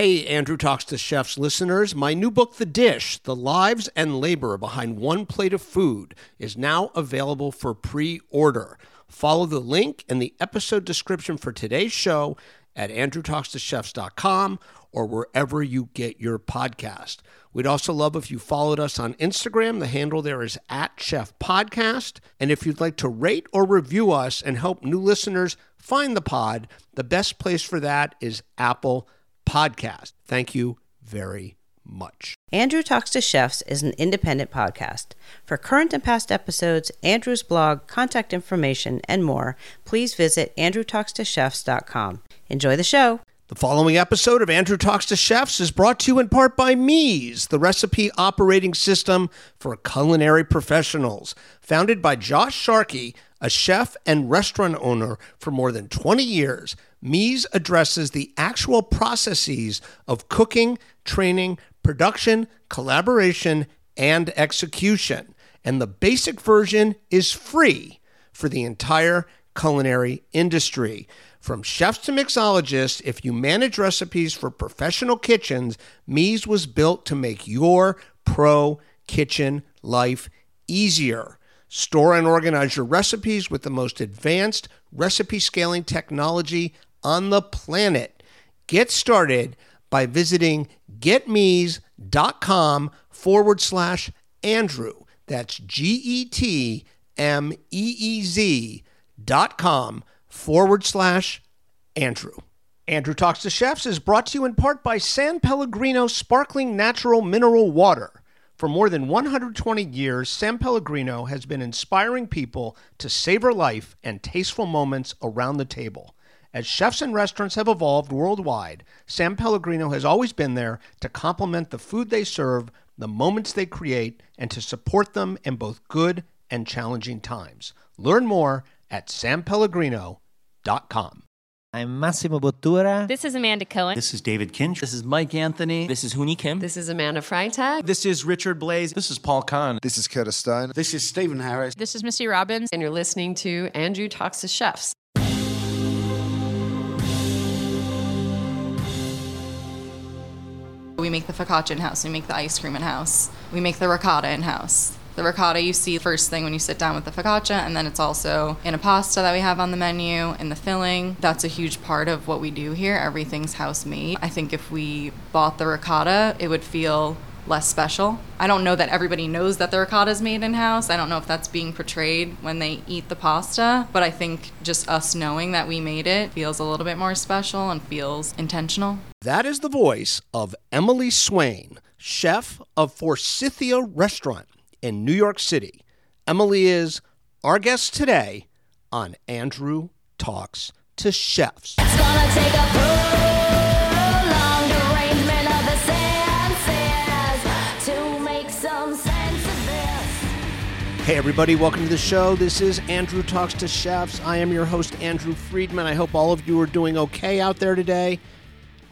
Hey, Andrew Talks to Chefs listeners. My new book, The Dish The Lives and Labor Behind One Plate of Food, is now available for pre order. Follow the link in the episode description for today's show at andrewtalkstochefs.com or wherever you get your podcast. We'd also love if you followed us on Instagram. The handle there is at Chef Podcast. And if you'd like to rate or review us and help new listeners find the pod, the best place for that is Apple Podcast. Thank you very much. Andrew Talks to Chefs is an independent podcast. For current and past episodes, Andrew's blog, contact information, and more, please visit andrewtalkstochefs.com. Enjoy the show. The following episode of Andrew Talks to Chefs is brought to you in part by Meez, the recipe operating system for culinary professionals. Founded by Josh Sharkey, a chef and restaurant owner for more than 20 years, Meez addresses the actual processes of cooking, training, production, collaboration, and execution. And the basic version is free for the entire culinary industry. From chefs to mixologists, if you manage recipes for professional kitchens, Meez was built to make your pro kitchen life easier. Store and organize your recipes with the most advanced recipe scaling technology on the planet. Get started by visiting getmeez.com forward slash Andrew. That's G E T M E E Z dot com forward slash Andrew. Andrew Talks to Chefs is brought to you in part by San Pellegrino Sparkling Natural Mineral Water. For more than 120 years, San Pellegrino has been inspiring people to savor life and tasteful moments around the table. As chefs and restaurants have evolved worldwide, San Pellegrino has always been there to complement the food they serve, the moments they create, and to support them in both good and challenging times. Learn more at sanpellegrino.com. I'm Massimo Bottura. This is Amanda Cohen. This is David Kinch. This is Mike Anthony. This is Hooni Kim. This is Amanda Freitag. This is Richard Blais. This is Paul Kahan. This is Curtis Stone. This is Stephen Harris. This is Missy Robbins. And you're listening to Andrew Talks to Chefs. We make the focaccia in house. We make the ice cream in house. We make the ricotta in house. The ricotta you see first thing when you sit down with the focaccia, and then it's also in a pasta that we have on the menu, in the filling. That's a huge part of what we do here. Everything's house made. I think if we bought the ricotta, it would feel less special. I don't know that everybody knows that the ricotta is made in house. I don't know if that's being portrayed when they eat the pasta, but I think just us knowing that we made it feels a little bit more special and feels intentional. That is the voice of Emily Swaine, chef of Forsythia Restaurant in New York City. Emily is our guest today on Andrew Talks to Chefs. Hey, everybody, welcome to the show. This is Andrew Talks to Chefs. I am your host, Andrew Friedman. I hope all of you are doing okay out there today.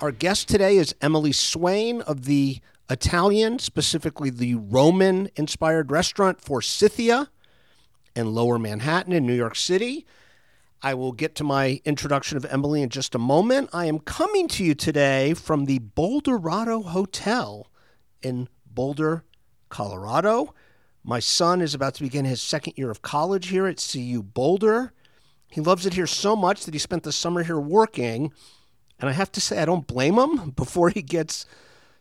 Our guest today is Emily Swaine of the Italian, specifically the Roman inspired restaurant Forsythia in lower Manhattan in New York City. I will get to my introduction of Emily in just a moment. I am coming to you today from the Boulderado Hotel in Boulder, Colorado. My son is about to begin his second year of college here at CU Boulder. He loves it here so much that he spent the summer here working. And I have to say, I don't blame him. Before he gets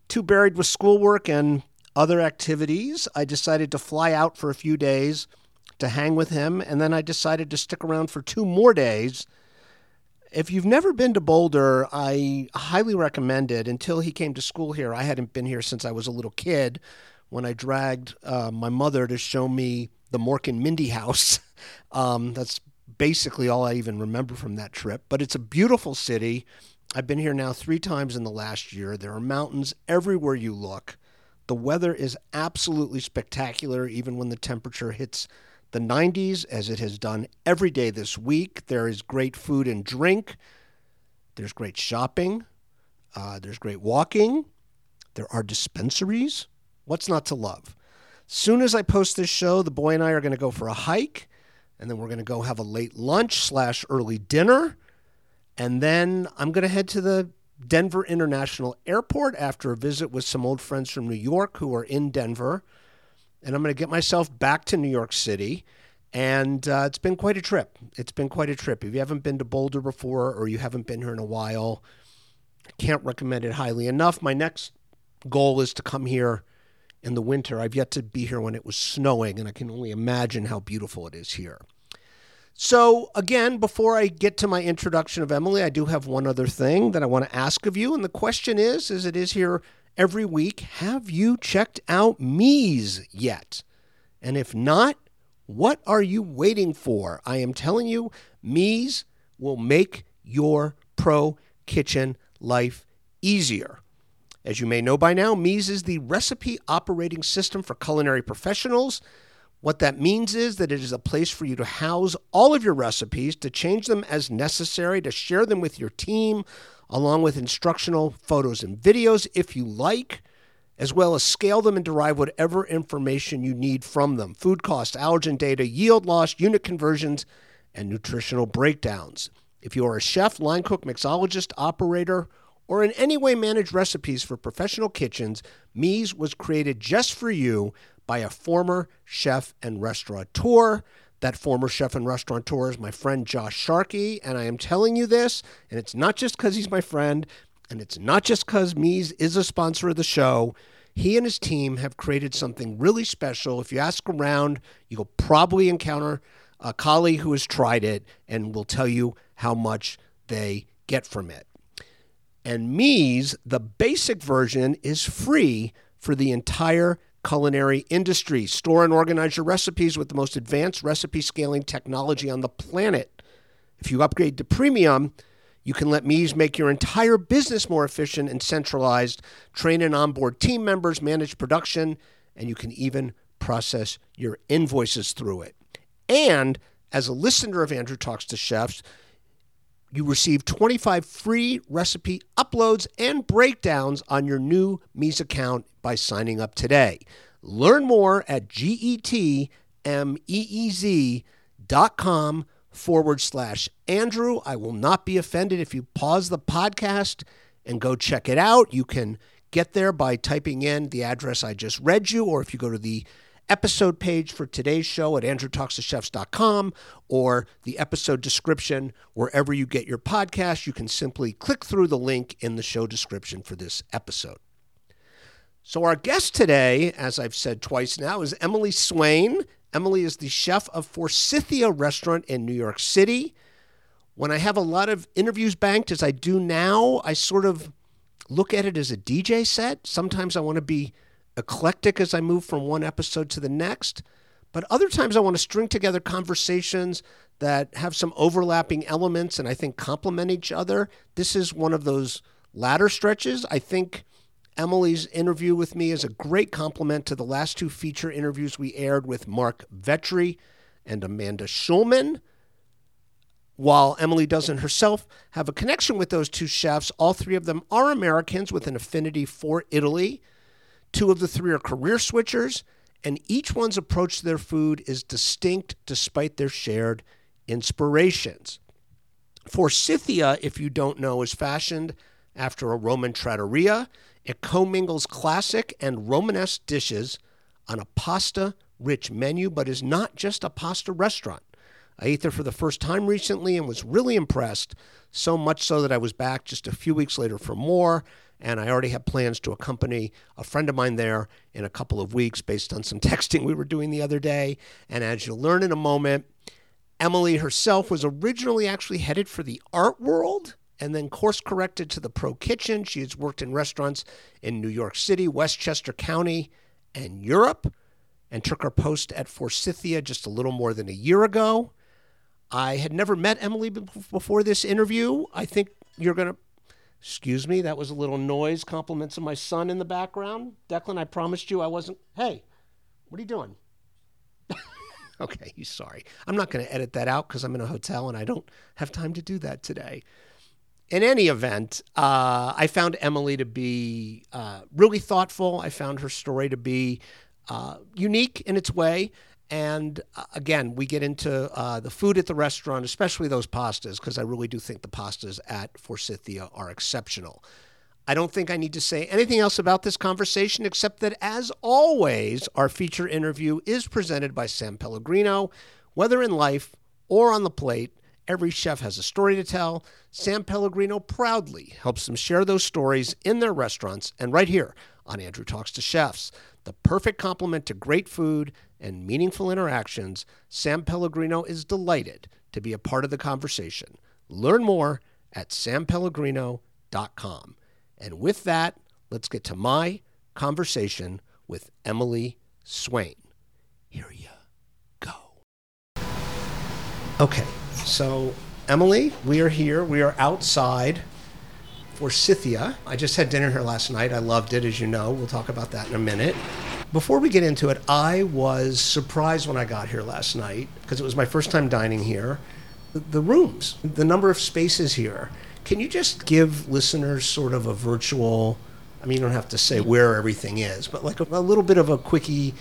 too buried with schoolwork and other activities, I decided to fly out for a few days to hang with him. And then I decided to stick around for two more days. If you've never been to Boulder, I highly recommend it. Until he came to school here, I hadn't been here since I was a little kid when I dragged uh, my mother to show me the Mork and Mindy house. Um, that's basically all I even remember from that trip. But it's a beautiful city. I've been here now three times in the last year. There are mountains everywhere you look. The weather is absolutely spectacular, even when the temperature hits the 90s, as it has done every day this week. There is great food and drink. There's great shopping. Uh, there's great walking. There are dispensaries. What's not to love? Soon as I post this show, the boy and I are going to go for a hike, and then we're going to go have a late lunch slash early dinner, and then I'm going to head to the Denver International Airport after a visit with some old friends from New York who are in Denver. And I'm going to get myself back to New York City. And uh, it's been quite a trip. It's been quite a trip. If you haven't been to Boulder before or you haven't been here in a while, I can't recommend it highly enough. My next goal is to come here in the winter. I've yet to be here when it was snowing, and I can only imagine how beautiful it is here. So, again, before I get to my introduction of Emily, I do have one other thing that I want to ask of you. And the question is, as it is here every week, have you checked out Meez yet? And if not, what are you waiting for? I am telling you, Meez will make your pro kitchen life easier. As you may know by now, Meez is the recipe operating system for culinary professionals. What that means is that it is a place for you to house all of your recipes, to change them as necessary, to share them with your team, along with instructional photos and videos if you like, as well as scale them and derive whatever information you need from them food cost, allergen data, yield loss, unit conversions, and nutritional breakdowns. If you are a chef, line cook, mixologist, operator, or in any way manage recipes for professional kitchens, Meez was created just for you by a former chef and restaurateur. That former chef and restaurateur is my friend Josh Sharkey, and I am telling you this, and it's not just because he's my friend, and it's not just because Meez is a sponsor of the show. He and his team have created something really special. If you ask around, you'll probably encounter a colleague who has tried it and will tell you how much they get from it. And Meez, the basic version, is free for the entire culinary industry. Store and organize your recipes with the most advanced recipe scaling technology on the planet. If you upgrade to premium, you can let Meez make your entire business more efficient and centralized, train and onboard team members, manage production, and you can even process your invoices through it. And as a listener of Andrew Talks to Chefs, you receive 25 free recipe uploads and breakdowns on your new Meez account by signing up today. Learn more at getmeez.com forward slash Andrew. I will not be offended if you pause the podcast and go check it out. You can get there by typing in the address I just read you, or if you go to the episode page for today's show at andrewtalkstochefs.com or the episode description wherever you get your podcast. You can simply click through the link in the show description for this episode. So, our guest today, as I've said twice now, is Emily Swaine. Emily is the chef of Forsythia Restaurant in New York City. When I have a lot of interviews banked, as I do now, I sort of look at it as a DJ set. Sometimes I want to be eclectic as I move from one episode to the next. But other times I want to string together conversations that have some overlapping elements and I think complement each other. This is one of those latter stretches. I think Emily's interview with me is a great complement to the last two feature interviews we aired with Marc Vetri and Amanda Shulman. While Emily doesn't herself have a connection with those two chefs, all three of them are Americans with an affinity for Italy. Two of the three are career switchers, and each one's approach to their food is distinct despite their shared inspirations. Forsythia, if you don't know, is fashioned after a Roman trattoria. It commingles classic and Romanesque dishes on a pasta rich menu, but is not just a pasta restaurant. I ate there for the first time recently and was really impressed, so much so that I was back just a few weeks later for more and I already have plans to accompany a friend of mine there in a couple of weeks based on some texting we were doing the other day. And as you'll learn in a moment, Emily herself was originally actually headed for the art world and then course corrected to the pro kitchen. She has worked in restaurants in New York City, Westchester County, and Europe, and took her post at Forsythia just a little more than a year ago. I had never met Emily before this interview. I think you're going to Excuse me, that was a little noise. Compliments of my son in the background. Declan, I promised you I wasn't. Hey, what are you doing? okay, he's sorry. I'm not going to edit that out because I'm in a hotel and I don't have time to do that today. In any event, uh, I found Emily to be uh, really thoughtful. I found her story to be uh, unique in its way. And uh, again, we get into uh, the food at the restaurant, especially those pastas, because I really do think the pastas at Forsythia are exceptional. I don't think I need to say anything else about this conversation except that, as always, our feature interview is presented by San Pellegrino. Whether in life or on the plate, every chef has a story to tell. San Pellegrino proudly helps them share those stories in their restaurants and right here on Andrew Talks to Chefs. The perfect complement to great food and meaningful interactions, San Pellegrino is delighted to be a part of the conversation. Learn more at sanpellegrino.com. And with that, let's get to my conversation with Emily Swaine. Here you go. Okay, so Emily, we are here. We are outside Forsythia. I just had dinner here last night. I loved it, as you know. We'll talk about that in a minute. Before we get into it, I was surprised when I got here last night because it was my first time dining here. The, the rooms, the number of spaces here. Can you just give listeners sort of a virtual, I mean, you don't have to say where everything is, but like a, a little bit of a quickie.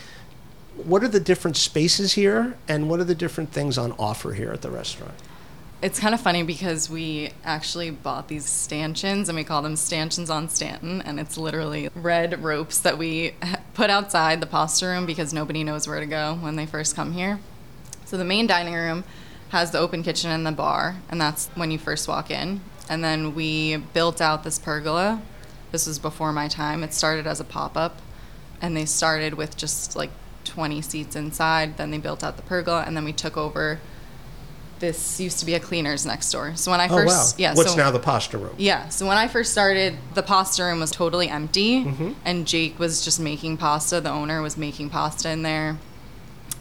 What are the different spaces here and what are the different things on offer here at the restaurant? It's kind of funny because we actually bought these stanchions and we call them stanchions on Stanton. And it's literally red ropes that we put outside the pasta room because nobody knows where to go when they first come here. So the main dining room has the open kitchen and the bar, and that's when you first walk in. And then we built out this pergola. This was before my time. It started as a pop up, and they started with just like 20 seats inside. Then they built out the pergola, and then we took over. This used to be a cleaners next door. So when I first, Oh, first, wow. yeah, What's so, now the pasta room? yeah. So when I first started, the pasta room was totally empty, Mm-hmm. and Jake was just making pasta. The owner was making pasta in there.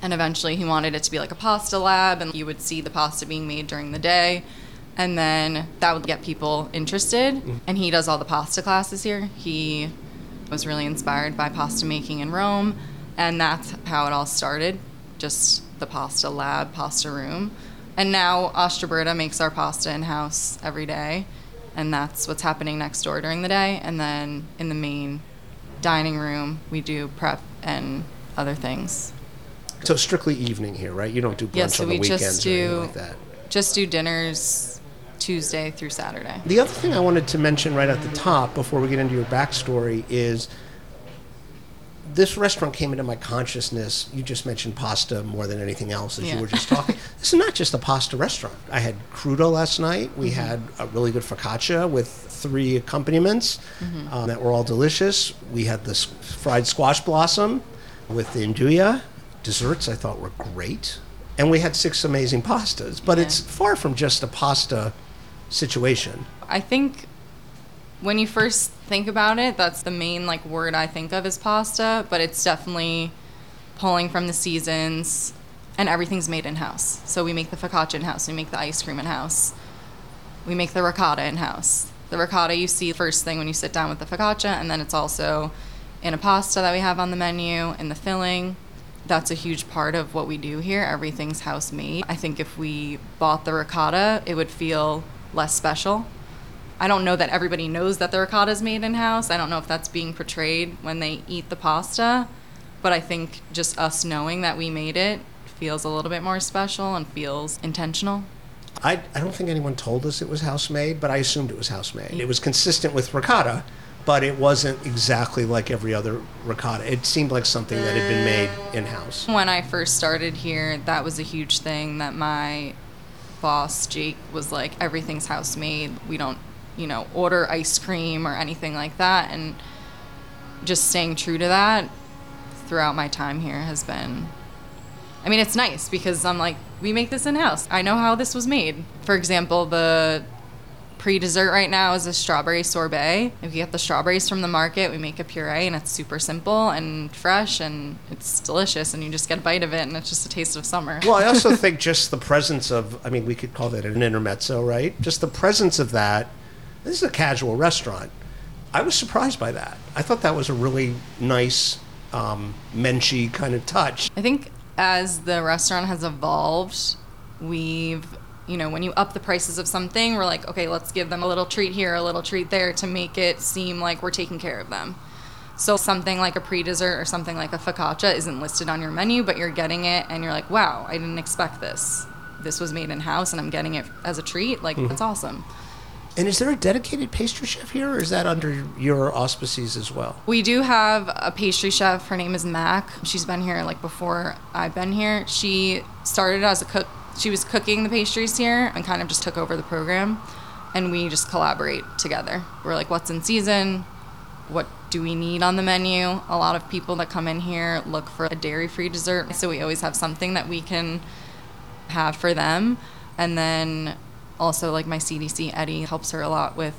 And eventually he wanted it to be like a pasta lab, and you would see the pasta being made during the day. And then that would get people interested. Mm-hmm. And he does all the pasta classes here. He was really inspired by pasta making in Rome. And that's how it all started just the pasta lab, pasta room. And now Ostraberta makes our pasta in house every day. And that's what's happening next door during the day. And then in the main dining room, we do prep and other things. So strictly evening here, right? You don't do brunch Yeah, so on the we weekends just or anything like that. just do dinners Tuesday through Saturday. The other thing I wanted to mention right at the top before we get into your backstory is this restaurant came into my consciousness. You just mentioned pasta more than anything else as you were just talking. this is not just a pasta restaurant. I had crudo last night. We Mm-hmm. had a really good focaccia with three accompaniments Mm-hmm. um, that were all delicious. We had this fried squash blossom with the nduja. Desserts I thought were great. And we had six amazing pastas. But Yeah. it's far from just a pasta situation. I think when you first think about it, that's the main like word I think of is pasta, but it's definitely pulling from the seasons and everything's made in house. So we make the focaccia in house, we make the ice cream in house. We make the ricotta in house. The ricotta you see first thing when you sit down with the focaccia and then it's also in a pasta that we have on the menu in the filling. That's a huge part of what we do here. Everything's house made. I think if we bought the ricotta, it would feel less special. I don't know that everybody knows that the ricotta is made in house. I don't know if that's being portrayed when they eat the pasta, but I think just us knowing that we made it feels a little bit more special and feels intentional. I, I don't think anyone told us it was house made, but I assumed it was house made. It was consistent with ricotta, but it wasn't exactly like every other ricotta. It seemed like something that had been made in house. When I first started here, that was a huge thing that my boss, Jake, was like, everything's house made. We don't, you know, order ice cream or anything like that. And just staying true to that throughout my time here has been I mean, it's nice because I'm like, we make this in house. I know how this was made. For example, the pre dessert right now is a strawberry sorbet. If you get the strawberries from the market, we make a puree and it's super simple and fresh and it's delicious and you just get a bite of it and it's just a taste of summer. Well, I also think just the presence of, I mean, we could call that an intermezzo, right? Just the presence of that. This is a casual restaurant. I was surprised by that. I thought that was a really nice, um, menschy kind of touch. I think as the restaurant has evolved, we've, you know, when you up the prices of something, we're like, okay, let's give them a little treat here, a little treat there to make it seem like we're taking care of them. So something like a pre-dessert or something like a focaccia isn't listed on your menu, but you're getting it and you're like, wow, I didn't expect this. This was made in house and I'm getting it as a treat. Like that's awesome. And is there a dedicated pastry chef here, or is that under your auspices as well? We do have a pastry chef. Her name is Mac. She's been here like before I've been here. She started as a cook. She was cooking the pastries here and kind of just took over the program. And we just collaborate together. We're like, what's in season? What do we need on the menu? A lot of people that come in here look for a dairy free dessert. So we always have something that we can have for them. And then also like my CDC Eddie helps her a lot with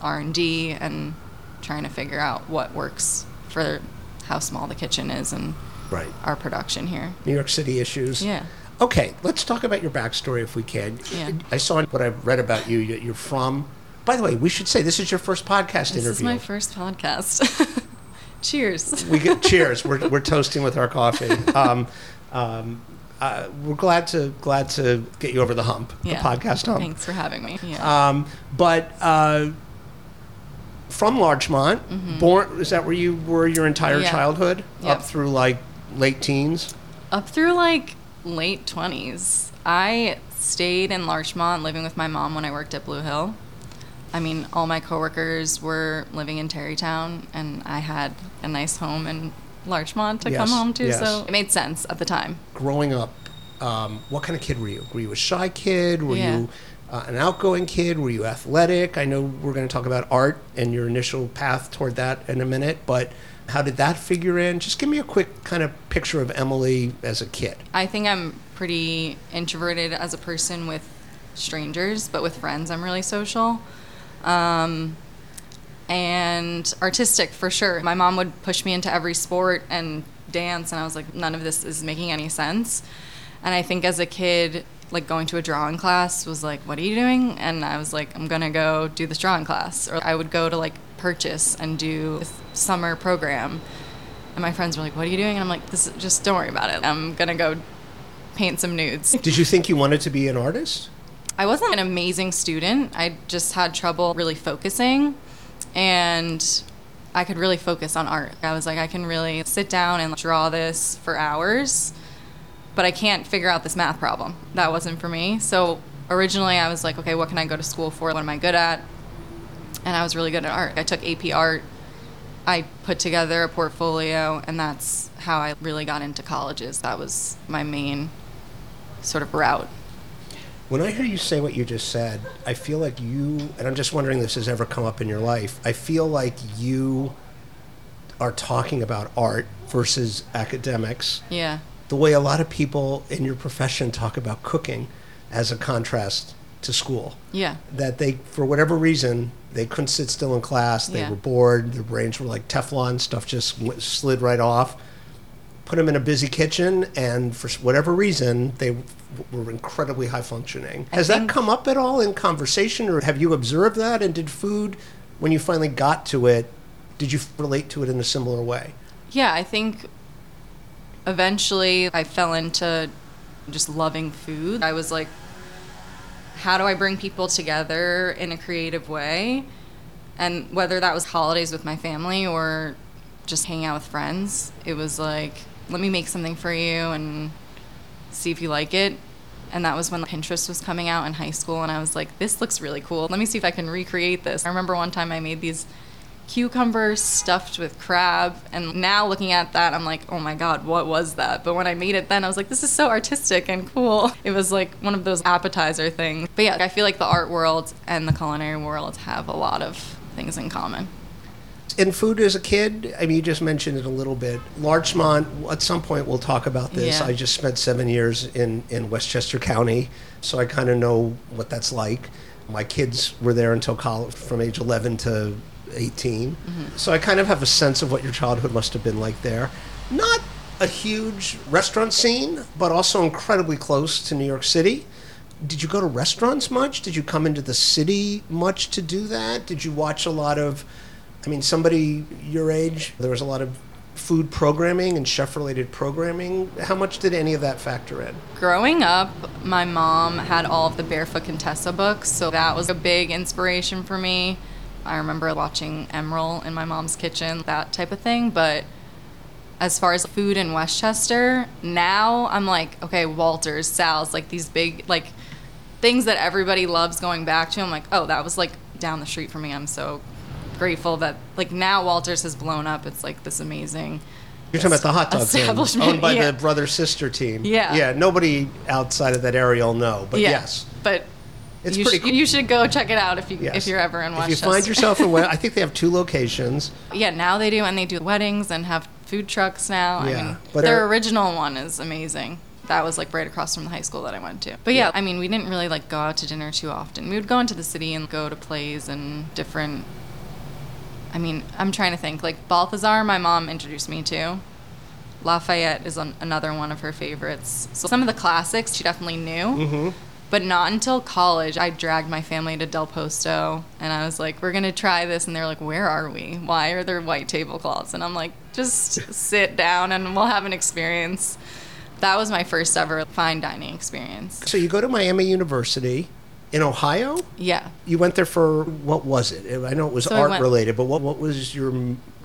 R&D and trying to figure out what works for how small the kitchen is and Right. our production here. New York City issues. Yeah. Okay, let's talk about your backstory if we can. Yeah. I saw what I've read about you. You're from. By the way, we should say this is your first podcast This interview. This is my first podcast. Cheers. we get cheers. We're, we're toasting with our coffee. Um, um, uh, we're glad to glad to get you over the hump, Yeah. the podcast hump. Thanks for having me. Yeah. Um, but uh, from Larchmont, born is that where you were your entire Mm-hmm. Yeah. childhood Yep. up through like late teens? Up through like late 20s. I stayed in Larchmont living with my mom when I worked at Blue Hill. I mean, all my coworkers were living in Tarrytown, and I had a nice home in Larchmont to come home to, yes. so it made sense at the time. Growing up, um, what kind of kid were you? Were you a shy kid? Were Yeah. you uh, an outgoing kid? Were you athletic? I know we're going to talk about art and your initial path toward that in a minute, but how did that figure in? Just give me a quick kind of picture of Emily as a kid. I think I'm pretty introverted as a person with strangers, but with friends, I'm really social. Um, and artistic for sure. My mom would push me into every sport and dance, and I was like, none of this is making any sense. And I think as a kid, like going to a drawing class was like, what are you doing? And I was like, I'm gonna go do this drawing class. Or I would go to like purchase and do this summer program. And my friends were like, what are you doing? And I'm like, this is, just don't worry about it. I'm gonna go paint some nudes. Did you think you wanted to be an artist? I wasn't an amazing student. I just had trouble really focusing. And I could really focus on art. I was like, I can really sit down and draw this for hours, but I can't figure out this math problem. That wasn't for me. So originally I was like, okay, what can I go to school for? What am I good at? And I was really good at art. I took AP art. I put together a portfolio, and that's how I really got into colleges. That was my main sort of route. When I hear you say what you just said, I feel like you, and I'm just wondering if this has ever come up in your life, I feel like you are talking about art versus academics Yeah. the way a lot of people in your profession talk about cooking as a contrast to school. Yeah. That they, for whatever reason, they couldn't sit still in class, they Yeah. were bored, their brains were like Teflon, stuff just slid right off. Put them in a busy kitchen, and for whatever reason, they were incredibly high functioning. I Has that come up at all in conversation, or have you observed that? And did food, when you finally got to it, did you relate to it in a similar way? Yeah, I think eventually I fell into just loving food. I was like, how do I bring people together in a creative way? And whether that was holidays with my family or just hanging out with friends, it was like, let me make something for you and see if you like it. And that was when Pinterest was coming out in high school, and I was like, this looks really cool. Let me see if I can recreate this. I remember one time I made these cucumbers stuffed with crab, and now looking at that, I'm like, oh my god, what was that? But when I made it then, I was like, this is so artistic and cool. It was like one of those appetizer things. But yeah, I feel like the art world and the culinary world have a lot of things in common. In food as a kid, I mean, you just mentioned it a little bit. Larchmont, at some point we'll talk about this. Yeah. I just spent seven years in, in Westchester County, so I kind of know what that's like. My kids were there until college, from age 11 to 18. Mm-hmm. So I kind of have a sense of what your childhood must have been like there. Not a huge restaurant scene, but also incredibly close to New York City. Did you go to restaurants much? Did you come into the city much to do that? Did you watch a lot of, I mean, somebody your age, there was a lot of food programming and chef related programming. How much did any of that factor in? Growing up, my mom had all of the Barefoot Contessa books, so that was a big inspiration for me. I remember watching Emeril in my mom's kitchen, that type of thing. But as far as food in Westchester, now I'm like, okay, Walters, Sal's, like these big, like things that everybody loves going back to. I'm like, oh, that was like down the street from me. I'm so grateful that like now Walters has blown up. It's like this amazing. You're talking about the hot dog Establishment, owned by yeah. the brother sister team. Yeah. yeah. Nobody outside of that area will know, but yeah, yes, but It's you, pretty sh- cool. you should go check it out if you yes. if you're ever in If Westchester. you find yourself in, West, I think they have two locations. Yeah, now they do, and they do weddings and have food trucks now. Yeah, I mean, but their original one is amazing. That was like right across from the high school that I went to. But yeah, I mean, we didn't really like go out to dinner too often. We would go into the city and go to plays and different. I mean, I'm trying to think. Like Balthazar, my mom introduced me to. Lafayette is an, another one of her favorites. So some of the classics she definitely knew. Mm-hmm. But not until college, I dragged my family to Del Posto, and I was like, "We're gonna try this," and they're like, "Where are we? Why are there white tablecloths?" And I'm like, "Just sit down, and we'll have an experience." That was my first ever fine dining experience. So you go to Miami University in Ohio. Yeah, You went there for what was it? I know it was So art went- related, but what what was your?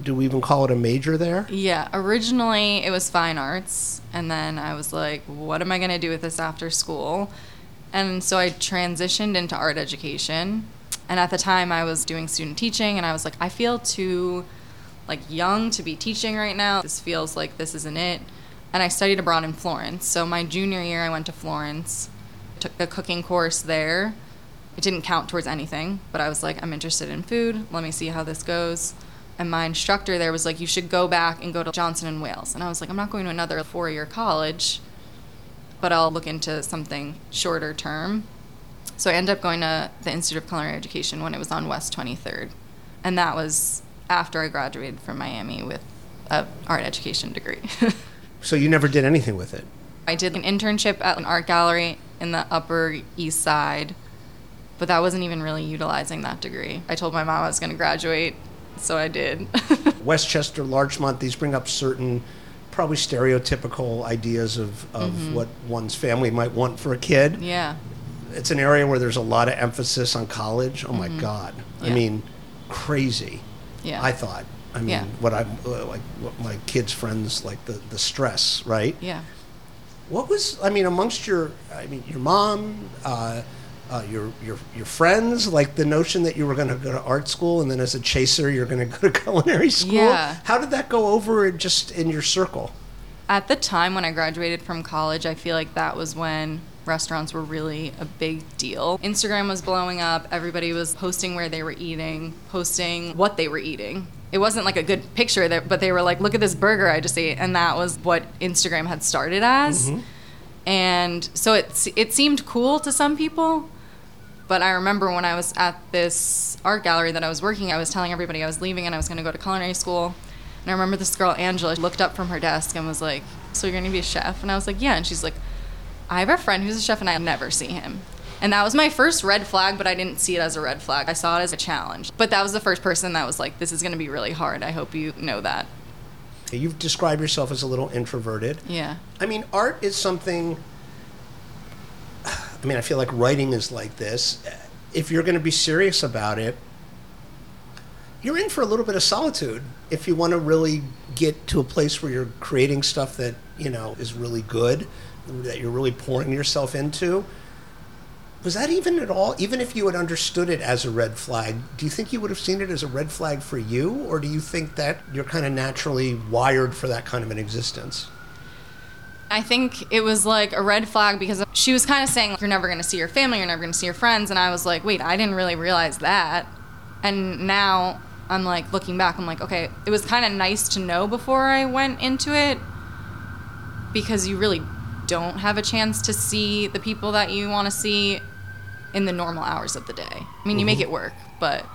Do we even call it a major there? yeah. Originally, it was fine arts, and then I was like, "What am I gonna do with this after school?" And so I transitioned into art education. And at the time, I was doing student teaching, and I was like, I feel too like young to be teaching right now. This feels like this isn't it. And I studied abroad in Florence. So my junior year, I went to Florence, took a cooking course there. It didn't count towards anything, but I was like, I'm interested in food. Let me see how this goes. And my instructor there was like, you should go back and go to Johnson and Wales. And I was like, I'm not going to another four-year college, but I'll look into something shorter term. So I ended up going to the Institute of Culinary Education when it was on West 23rd. And that was after I graduated from Miami with an art education degree. So you never did anything with it. I did an internship at an art gallery in the Upper East Side, but that wasn't even really utilizing that degree. I told my mom I was going to graduate, so I did. Westchester, Larchmont, these bring up certain probably stereotypical ideas of, of what one's family might want for a kid. yeah. It's an area where there's a lot of emphasis on college. Oh my God. I mean, crazy. Yeah. I thought. I mean, Yeah. what I uh, like, what my kids' friends like the the stress, right? Yeah. What was I mean amongst your I mean your mom, uh, uh, your your your friends, like the notion that you were going to go to art school and then as a chaser you're going to go to culinary school. Yeah. How did that go over just in your circle? At the time when I graduated from college, I feel like that was when restaurants were really a big deal. Instagram was blowing up, everybody was posting where they were eating, posting what they were eating. It wasn't like a good picture, that, but they were like, look at this burger I just ate. And that was what Instagram had started as. Mm-hmm. And so it, it seemed cool to some people. But I remember when I was at this art gallery that I was working, I was telling everybody I was leaving and I was going to go to culinary school. And I remember this girl, Angela, looked up from her desk and was like, So you're going to be a chef? And I was like, Yeah. And she's like, I have a friend who's a chef and I never see him. And that was my first red flag, but I didn't see it as a red flag. I saw it as a challenge. But that was the first person that was like, This is going to be really hard. I hope you know that. You've described yourself as a little introverted. Yeah. I mean, art is something. I mean, I feel like writing is like this. If you're going to be serious about it, you're in for a little bit of solitude if you want to really get to a place where you're creating stuff that, you know, is really good, that you're really pouring yourself into. Was that even at all, even if you had understood it as a red flag, do you think you would have seen it as a red flag for you? Or do you think that you're kind of naturally wired for that kind of an existence? I think it was like a red flag because she was kind of saying, You're never going to see your family, you're never going to see your friends. And I was like, Wait, I didn't really realize that. And now I'm like, looking back, I'm like, Okay, it was kind of nice to know before I went into it because you really don't have a chance to see the people that you want to see in the normal hours of the day. I mean, you make mm-hmm. it work, but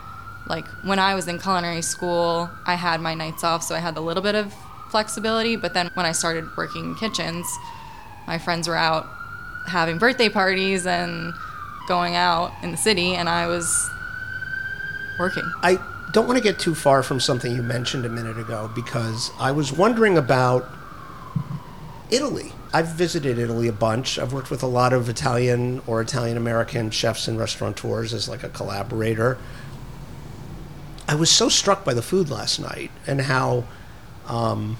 like when I was in culinary school, I had my nights off, so I had a little bit of flexibility. But then when I started working in kitchens, my friends were out having birthday parties and going out in the city, and I was working. I don't want to get too far from something you mentioned a minute ago because I was wondering about Italy. I've visited Italy a bunch. I've worked with a lot of Italian or Italian American chefs and restaurateurs as like a collaborator. I was so struck by the food last night and how, um,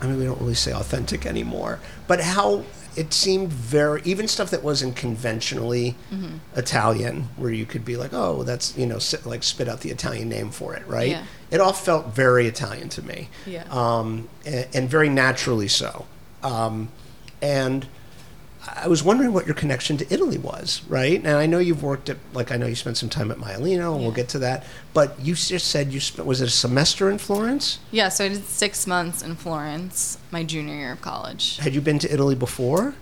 I mean, we don't really say authentic anymore, but how it seemed very, even stuff that wasn't conventionally Italian, where you could be like, oh, that's, you know, sit, like spit out the Italian name for it, right? Yeah. It all felt very Italian to me. Yeah. Um, and, and very naturally so. Um, and I was wondering what your connection to Italy was, right? And I know you've worked at, like, I know you spent some time at Maialino, and we'll get to that. But you just said you spent, was it a semester in Florence? Yeah, so I did six months in Florence, my junior year of college. Had you been to Italy before?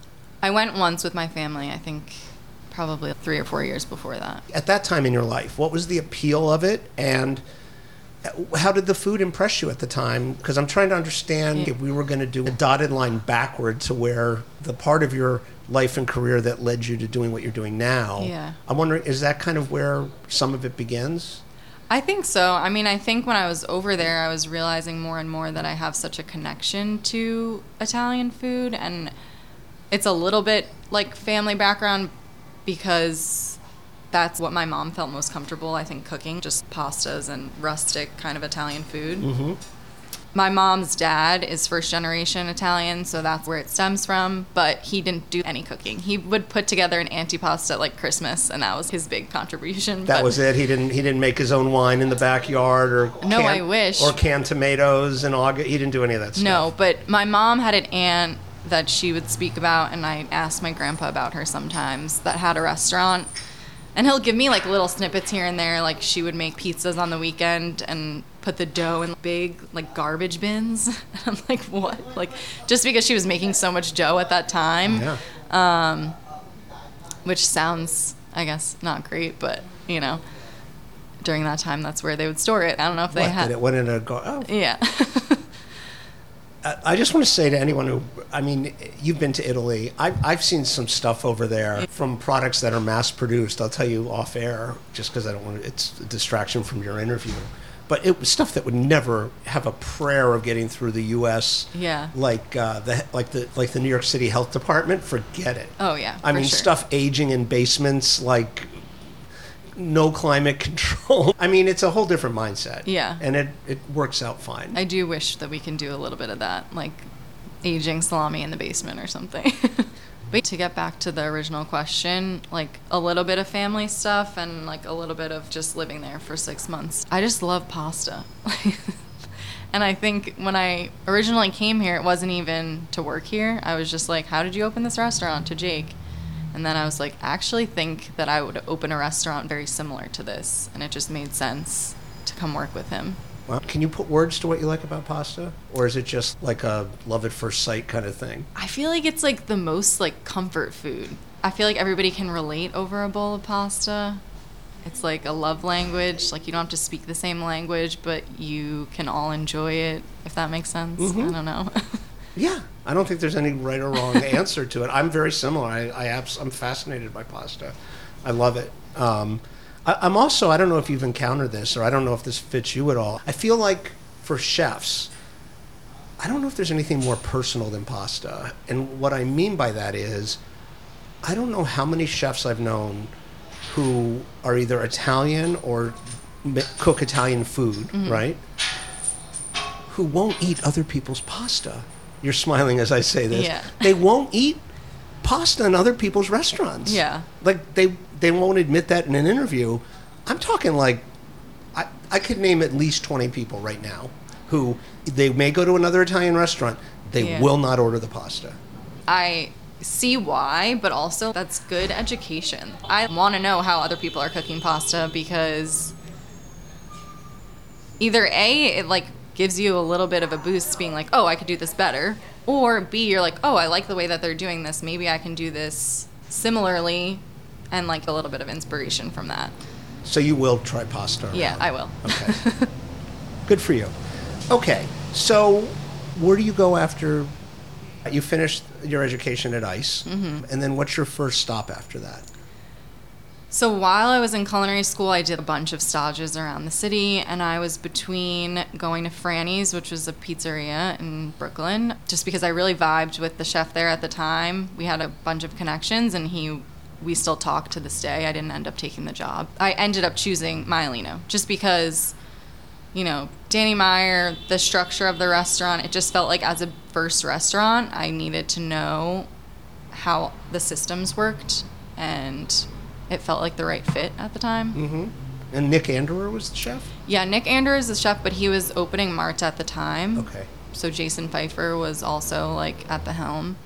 I went once with my family, I think probably three or four years before that. At that time in your life, what was the appeal of it? And how did the food impress you at the time? Because I'm trying to understand if we were going to do a dotted line backward to where the part of your life and career that led you to doing what you're doing now. Yeah. I'm wondering, is that kind of where some of it begins? I think so. I mean, I think when I was over there, I was realizing more and more that I have such a connection to Italian food. And it's a little bit like family background because that's what my mom felt most comfortable, I think, cooking just pastas and rustic kind of Italian food. Mm-hmm. My mom's dad is first generation Italian, so that's where it stems from. But he didn't do any cooking. He would put together an antipasta at like Christmas, and that was his big contribution. That But- was it. He didn't. He didn't make his own wine in the backyard, or No, can- I wish. or canned tomatoes in August. He didn't do any of that stuff. No, but my mom had an aunt that she would speak about, and I asked my grandpa about her sometimes that had a restaurant. And he'll give me like little snippets here and there. Like she would make pizzas on the weekend and put the dough in big like garbage bins. And I'm like, what? Like just because she was making so much dough at that time, Yeah. Um, which sounds, I guess, not great, but you know, during that time, that's where they would store it. I don't know if they had. it went in a gar- oh. yeah. I- just want to say to anyone who, I mean, you've been to Italy. I've, I've seen some stuff over there from products that are mass produced. I'll tell you off air, just because I don't want to, it's a distraction from your interview. But it was stuff that would never have a prayer of getting through the U.S. Yeah. Like uh, the like the like the New York City Health Department. Forget it. Oh, yeah, I mean, sure. stuff aging in basements like no climate control. I mean, it's a whole different mindset. Yeah. And it it works out fine. I do wish that we can do a little bit of that, like aging salami in the basement or something. but to get back to the original question, like a little bit of family stuff and like a little bit of just living there for six months. I just love pasta. and I think when I originally came here, it wasn't even to work here. I was just like, how did you open this restaurant to Jake? And then I was like, I actually think that I would open a restaurant very similar to this. And it just made sense to come work with him. Well, can you put words to what you like about pasta, or is it just like a love at first sight kind of thing? I feel like it's like the most like comfort food. I feel like everybody can relate over a bowl of pasta. It's like a love language. Like you don't have to speak the same language, but you can all enjoy it. If that makes sense. Mm-hmm. I don't know. Yeah, I don't think there's any right or wrong answer to it. I'm very similar. I, I abs- I'm fascinated by pasta. I love it. Um, I, I'm also I don't know if you've encountered this, or I don't know if this fits you at all. I feel like for chefs, I don't know if there's anything more personal than pasta. And what I mean by that is, I don't know how many chefs I've known who are either Italian or cook Italian food, right? Who won't eat other people's pasta. You're smiling as I say this. Yeah. They won't eat pasta in other people's restaurants. Yeah. Like they they won't admit that in an interview. I'm talking like I, I could name at least 20 people right now who they may go to another Italian restaurant, they Yeah. will not order the pasta. I see why, but also that's good education. I want to know how other people are cooking pasta because either A, it like gives you a little bit of a boost being like, "Oh, I could do this better." Or B, you're like, "Oh, I like the way that they're doing this. Maybe I can do this similarly." And like a little bit of inspiration from that. So you will try pasta. Yeah. I will. Okay. Good for you. Okay. So where do you go after you finished your education at ICE? Mm-hmm. And then what's your first stop after that? So while I was in culinary school, I did a bunch of stages around the city, and I was between going to Franny's, which was a pizzeria in Brooklyn, just because I really vibed with the chef there at the time. We had a bunch of connections, and he we still talk to this day. I didn't end up taking the job. I ended up choosing Maialino just because, you know, Danny Meyer, the structure of the restaurant, it just felt like as a first restaurant, I needed to know how the systems worked and it felt like the right fit at the time. Mm-hmm. And Nick Anderer was the chef? Yeah, Nick Anderer is the chef, but he was opening Marta at the time. Okay. So Jason Pfeiffer was also like at the helm.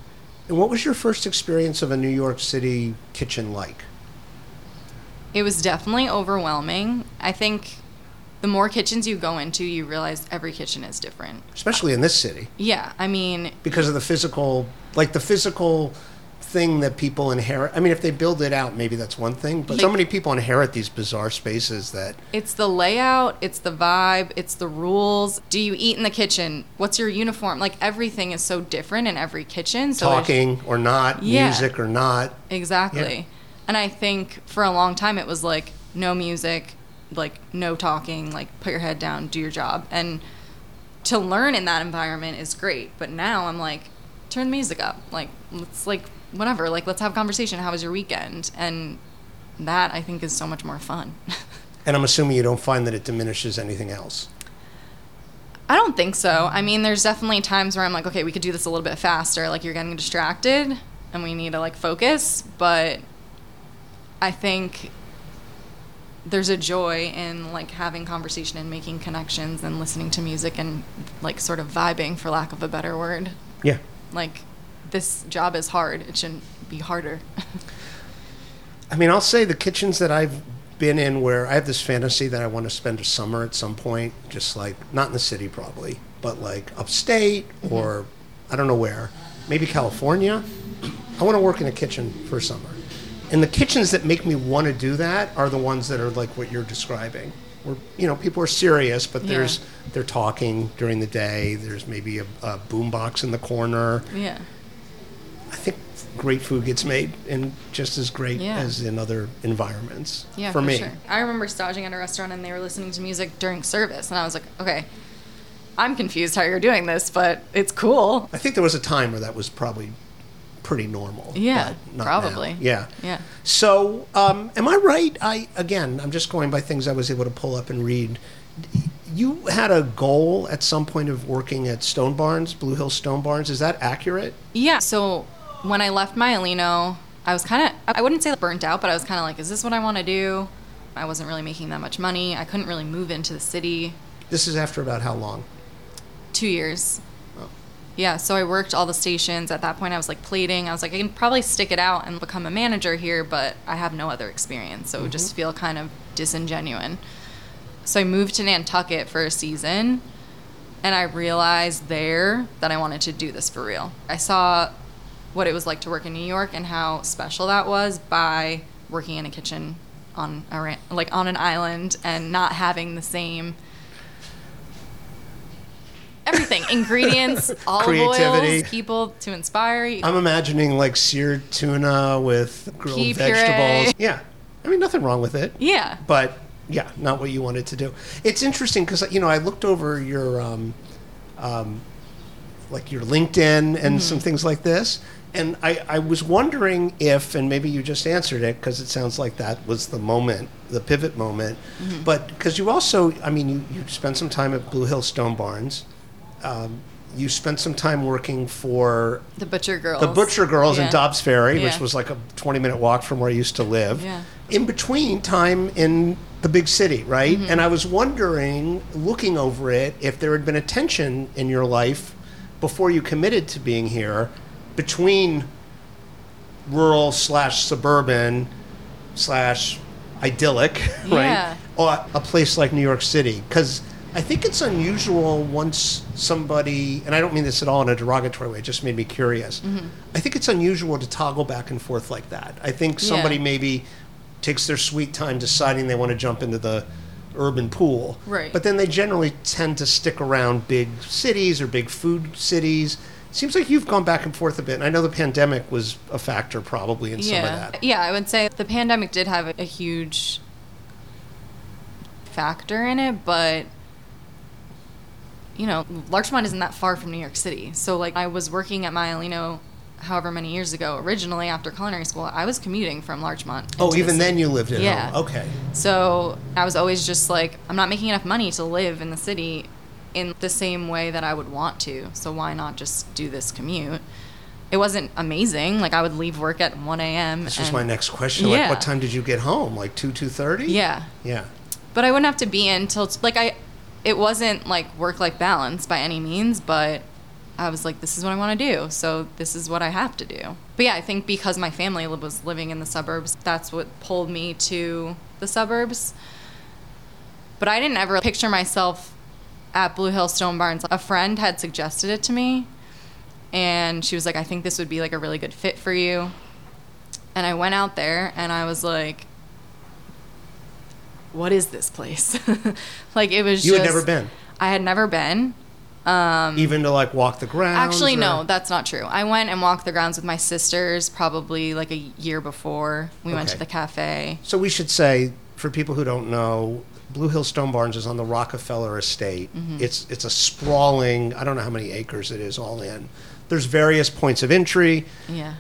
And what was your first experience of a New York City kitchen like? It was definitely overwhelming. I think the more kitchens you go into, you realize every kitchen is different. Especially in this city. Yeah, I mean, Because of the physical, like the physical thing that people inherit. I mean, if they build it out, maybe that's one thing. But so many people inherit these bizarre spaces that it's the layout, it's the vibe, it's the rules. Do you eat in the kitchen? What's your uniform? Like everything is so different in every kitchen. So talking or not, Yeah. music or not. Exactly. Yeah. And I think for a long time it was like no music, like no talking, like put your head down, do your job. And to learn in that environment is great. But now I'm like, turn the music up. Like let's like whatever, like let's have a conversation. How was your weekend? And that I think is so much more fun. And I'm assuming you don't find that it diminishes anything else. I don't think so. I mean, there's definitely times where I'm like, okay, we could do this a little bit faster. Like you're getting distracted and we need to like focus, but I think there's a joy in like having conversation and making connections and listening to music and like sort of vibing for lack of a better word. Yeah. Like this job is hard. It shouldn't be harder. I mean, I'll say the kitchens that I've been in where I have this fantasy that I want to spend a summer at some point, just like not in the city probably, but like upstate mm-hmm. or I don't know where, maybe California. I want to work in a kitchen for a summer. And the kitchens that make me want to do that are the ones that are like what you're describing. Where you know people are serious, but Yeah. there's they're talking during the day. There's maybe a, a boombox in the corner. yeah. I think great food gets made and just as great Yeah. as in other environments. Yeah, for, for, me. sure. I remember staging at a restaurant and they were listening to music during service, and I was like, okay, I'm confused how you're doing this, but it's cool. I think there was a time where that was probably pretty normal. Yeah, not now. probably. Yeah. Yeah. So, um, am I right? I again, I'm just going by things I was able to pull up and read. You had a goal at some point of working at Stone Barns, Blue Hill Stone Barns. Is that accurate? Yeah. So when I left Maialino, I was kind of, I wouldn't say burnt out, but I was kind of like, is this what I want to do? I wasn't really making that much money. I couldn't really move into the city. This is after about how long? Two years. Oh. Yeah, so I worked all the stations. At that point, I was like plating. I was like, I can probably stick it out and become a manager here, but I have no other experience, so it would just mm-hmm. feel kind of disingenuine. So I moved to Nantucket for a season, and I realized there that I wanted to do this for real. I saw what it was like to work in New York and how special that was by working in a kitchen on a ran- like on an island and not having the same everything ingredients olive Creativity. oils people to inspire you I'm imagining like seared tuna with grilled Pea puree. vegetables. Yeah. I mean, nothing wrong with it. yeah but yeah, not what you wanted to do. It's interesting because you know I looked over your um, um, like your LinkedIn and some things like this, and I, I was wondering if, and maybe you just answered it because it sounds like that was the moment, the pivot moment, but because you also, I mean, you, you spent some time at Blue Hill Stone Barns. Um, you spent some time working for the butcher girls the Butcher Girls in Dobbs Ferry, which was like a 20 minute walk from where I used to live. Yeah. In between time in the big city, right? Mm-hmm. And I was wondering, looking over it, if there had been a tension in your life before you committed to being here between rural slash suburban slash idyllic, Yeah. right? Or a place like New York City. Because I think it's unusual once somebody, and I don't mean this at all in a derogatory way, it just made me curious. Mm-hmm. I think it's unusual to toggle back and forth like that. I think somebody Yeah. maybe takes their sweet time deciding they want to jump into the urban pool. Right. But then they generally tend to stick around big cities or big food cities. Seems like you've gone back and forth a bit. And I know the pandemic was a factor probably in some of yeah that. yeah i would say the pandemic did have a huge factor in it but you know larchmont isn't that far from new york city so like i was working at Maialino however many years ago, originally after culinary school, I was commuting from Larchmont. Oh, into the even then you lived at Yeah. home. Okay. So I was always just like, I'm not making enough money to live in the city in the same way that I would want to. So why not just do this commute? It wasn't amazing. Like I would leave work at 1 a.m. This was and- my next question. Like, what time did you get home? Like two, two thirty? Yeah. Yeah. but I wouldn't have to be in till like I. It wasn't like work life balance by any means, but I was like, this is what I want to do, so this is what I have to do. But yeah, I think because my family was living in the suburbs, that's what pulled me to the suburbs. But I didn't ever picture myself at Blue Hill Stone Barns. A friend had suggested it to me, and she was like, I think this would be like a really good fit for you. And I went out there and I was like, what is this place? like it was You had just- never been? I had never been. even to like walk the grounds? Um, Actually, or- no, that's not true. I went and walked the grounds with my sisters probably like a year before. We went to the cafe. So we should say, for people who don't know, Blue Hill Stone Barns is on the Rockefeller Estate. Mm-hmm. It's it's a sprawling. I don't know how many acres it is all in. There's various points of entry. Yeah.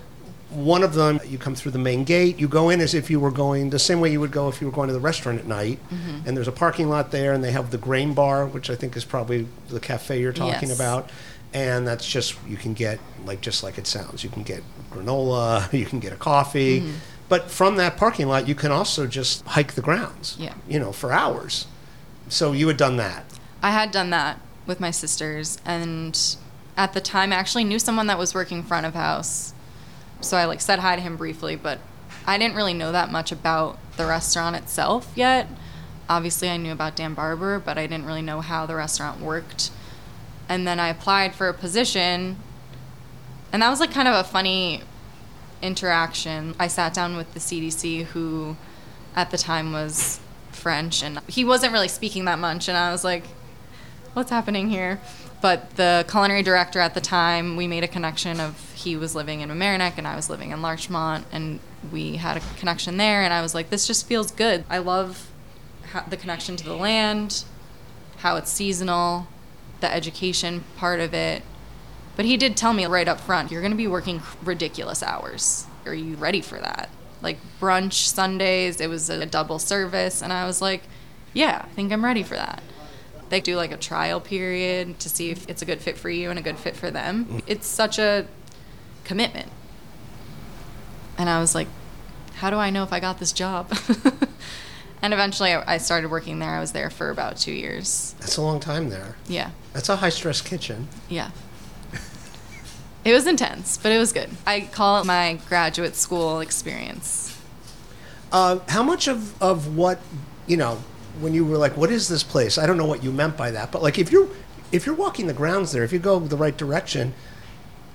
One of them, you come through the main gate. You go in as if you were going the same way you would go if you were going to the restaurant at night. Mm-hmm. And there's a parking lot there, and they have the grain bar, which I think is probably the cafe you're talking Yes. about. And that's just you can get like just like it sounds. You can get granola. You can get a coffee. Mm-hmm. But from that parking lot, you can also just hike the grounds. Yeah. You know, for hours. So you had done that. I had done that with my sisters, and at the time, I actually knew someone that was working front of house. So I like said hi to him briefly, but I didn't really know that much about the restaurant itself yet. Obviously, I knew about Dan Barber, but I didn't really know how the restaurant worked. And then I applied for a position, and that was like kind of a funny interaction. I sat down with the CDC, who at the time was French, and he wasn't really speaking that much. And I was like, what's happening here? But the culinary director at the time, we made a connection of he was living in Mamaroneck and I was living in Larchmont, and we had a connection there. And I was like, this just feels good. I love the connection to the land, how it's seasonal, the education part of it. But he did tell me right up front, you're going to be working ridiculous hours. Are you ready for that? Like brunch Sundays, it was a double service. And I was like, yeah, I think I'm ready for that. They do like a trial period to see if it's a good fit for you and a good fit for them. Mm-hmm. It's such a commitment. And I was like, how do I know if I got this job? and eventually I I started working there. I was there for about two years. That's a long time there. Yeah. That's a high stress kitchen. Yeah. It was intense, but it was good. I call it my graduate school experience. Uh, how much of, of what you know when you were like, "What is this place?" I don't know what you meant by that, but like if you're if you're walking the grounds there, if you go the right direction,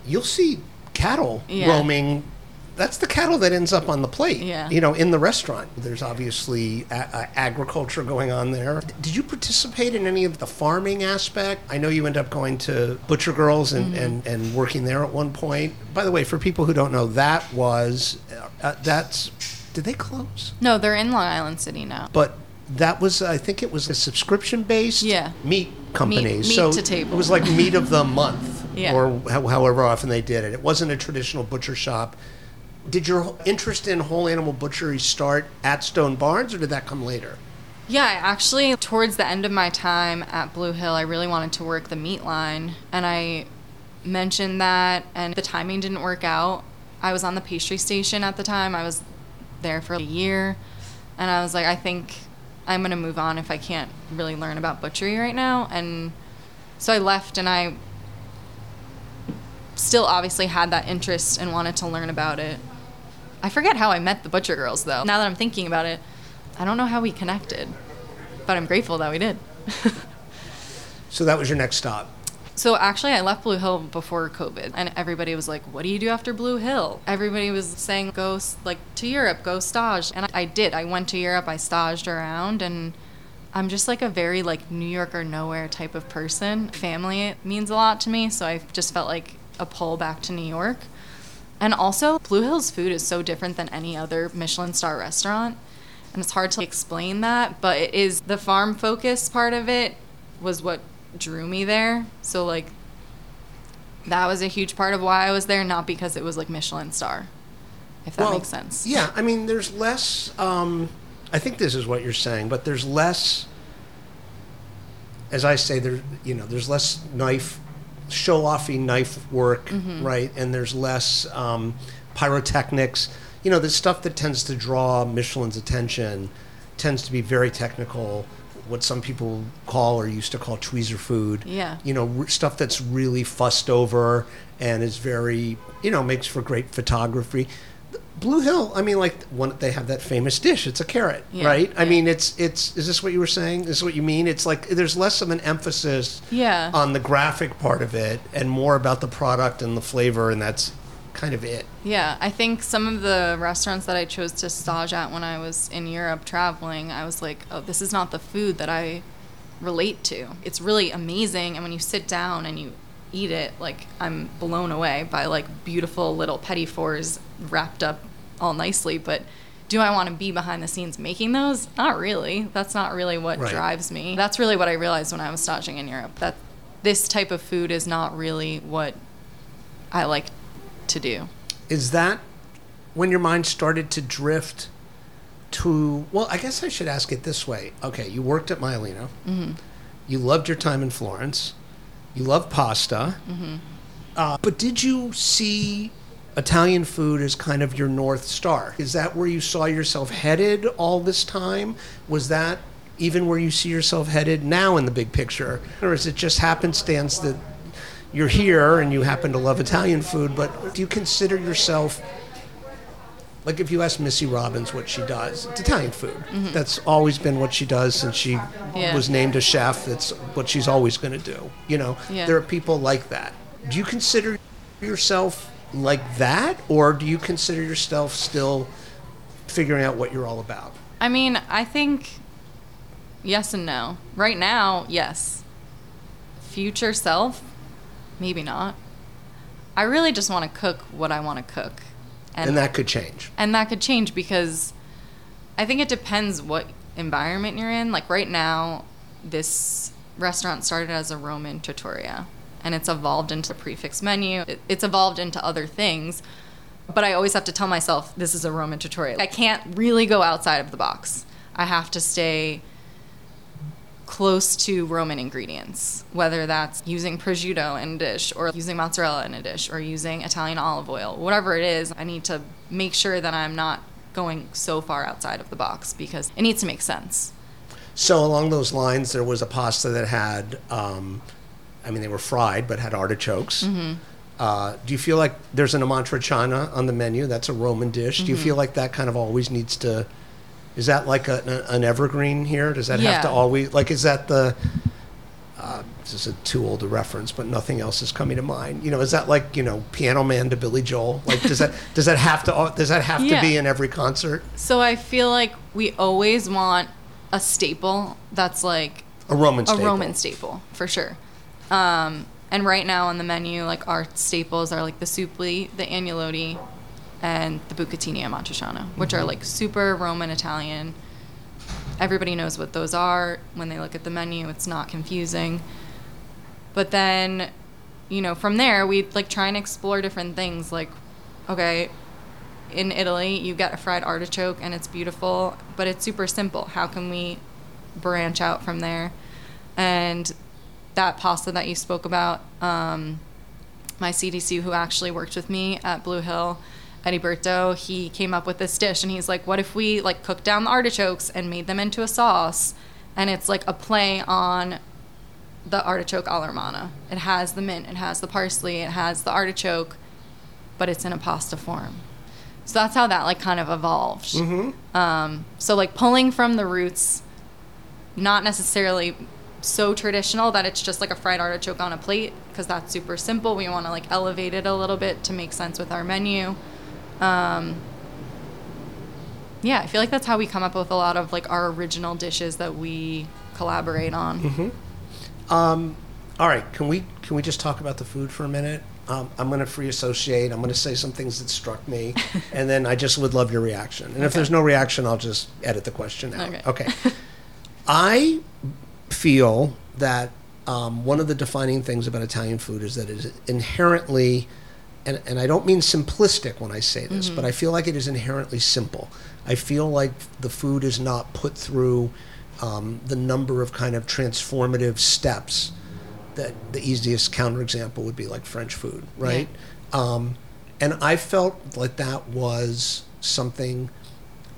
you'll see cattle Yeah. roaming. That's the cattle that ends up on the plate. Yeah. You know, in the restaurant. There's obviously a- agriculture going on there. D- Did you participate in any of the farming aspect? I know you end up going to Butcher Girls and, Mm-hmm. and, and working there at one point. By the way, for people who don't know, that was uh, that's. Did they close? No, they're in Long Island City now. but that was I think it was a subscription based Yeah. meat company. Meat- meat so to table. it was like meat of the month Yeah. or how, however often they did it. It wasn't a traditional butcher shop. Did your interest in whole animal butchery start at Stone Barns or did that come later? Yeah, actually, towards the end of my time at Blue Hill, I really wanted to work the meat line. And I mentioned that, and the timing didn't work out. I was on the pastry station at the time. I was there for a year. And I was like, I think I'm going to move on if I can't really learn about butchery right now. And so I left, and I still obviously had that interest and wanted to learn about it. I forget how I met the Butcher Girls, though. Now that I'm thinking about it, I don't know how we connected, but I'm grateful that we did. So that was your next stop. So actually, I left Blue Hill before COVID, and everybody was like, "What do you do after Blue Hill?" Everybody was saying, "Go like to Europe, go stage," and I did. I went to Europe. I staged around, and I'm just like a very like New York or nowhere type of person. Family means a lot to me, so I just felt like a pull back to New York. And also, Blue Hill's food is so different than any other Michelin star restaurant. And it's hard to explain that, but it is the farm focus part of it was what drew me there. So, like, that was a huge part of why I was there, not because it was like Michelin star. If that Well, makes sense. Yeah, I mean, there's less. Um, I think this is what you're saying, but there's less. As I say, there you know, there's less knife, show offy knife work, Mm-hmm. right? And there's less um, pyrotechnics. You know, the stuff that tends to draw Michelin's attention tends to be very technical. What some people call or used to call tweezer food. Yeah. You know, r- stuff that's really fussed over and is very, you know, makes for great photography. Blue Hill, I mean, like one, they have that famous dish. It's a carrot, Yeah, right? I mean, it's it's. Is this what you were saying? Is this what you mean? It's like there's less of an emphasis Yeah. on the graphic part of it and more about the product and the flavor, and that's kind of it. Yeah, I think some of the restaurants that I chose to stage at when I was in Europe traveling, I was like, oh, this is not the food that I relate to. It's really amazing, and when you sit down and you eat it, like I'm blown away by like beautiful little petit fours wrapped up all nicely. But do I want to be behind the scenes making those? Not really. That's not really what Right. drives me. That's really what I realized when I was staging in Europe. That this type of food is not really what I like to do. Is that when your mind started to drift to? Well, I guess I should ask it this way. Okay, you worked at Maialino. Mm-hmm. You loved your time in Florence. You love pasta. Mm-hmm. Uh, but did you see Italian food as kind of your north star? Is that where you saw yourself headed all this time? Was that even where you see yourself headed now in the big picture, or is it just happenstance that you're here and you happen to love Italian food? But do you consider yourself like if you ask Missy Robbins what she does, it's Italian food. That's always been what she does since she Mm-hmm. Yeah. was named a chef. That's what she's always going to do. You know, Yeah. there are people like that. Do you consider yourself like that, or do you consider yourself still figuring out what you're all about? I mean, I think yes and no. Right now, yes. Future self, maybe not. I really just want to cook what I want to cook. And that could change. and that could change because I think it depends what environment you're in. Like right now, this restaurant started as a Roman trattoria and it's evolved into a prix fixe menu. It's evolved into other things. But I always have to tell myself this is a Roman trattoria. I can't really go outside of the box. I have to stay close to Roman ingredients, whether that's using prosciutto in a dish or using mozzarella in a dish or using Italian olive oil, whatever it is, I need to make sure that I'm not going so far outside of the box because it needs to make sense. So along those lines, there was a pasta that had, um, I mean, they were fried but had artichokes. Mm-hmm. Uh, do you feel like there's an amatriciana on the menu? That's a Roman dish. Mm-hmm. Do you feel like that kind of always needs to? Is that like a, an evergreen here? Does that have to always like? Is that the? Uh, this is a too old a reference, but nothing else is coming to mind. You know, is that like you know Piano Man to Billy Joel? Like, does that does that have to does that have to Yeah. be in every concert? So I feel like we always want a staple that's like A Roman a staple. Roman staple for sure. Um, and right now on the menu, like our staples are like the supli, the agnolotti, and the bucatini at amatriciana, which are like super Roman Italian. Everybody knows what those are when they look at the menu. It's not confusing. But then, you know, from there we like try and explore different things. Like, okay, in Italy you get a fried artichoke and it's beautiful, but it's super simple. How can we branch out from there? And that pasta that you spoke about, um, my CDC who actually worked with me at Blue Hill, Eddie Berto, he came up with this dish and he's like, what if we like cooked down the artichokes and made them into a sauce? And it's like a play on the artichoke alla romana. It has the mint, it has the parsley, it has the artichoke, but it's in a pasta form. So that's how that like kind of evolved. Um, so like pulling from the roots, not necessarily so traditional that it's just like a fried artichoke on a plate because that's super simple. We want to like elevate it a little bit to make sense with our menu. Um, yeah, I feel like that's how we come up with a lot of like our original dishes that we collaborate on. Um. All right, can we can we just talk about the food for a minute? Um, I'm going to free associate. I'm going to say some things that struck me, and then I just would love your reaction. And if there's no reaction, I'll just edit the question out. Okay. okay. I feel that um, one of the defining things about Italian food is that it is inherently, and, and I don't mean simplistic when I say this, but I feel like it is inherently simple. I feel like the food is not put through um, the number of kind of transformative steps that the easiest counterexample would be like French food, right? Um, and I felt like that was something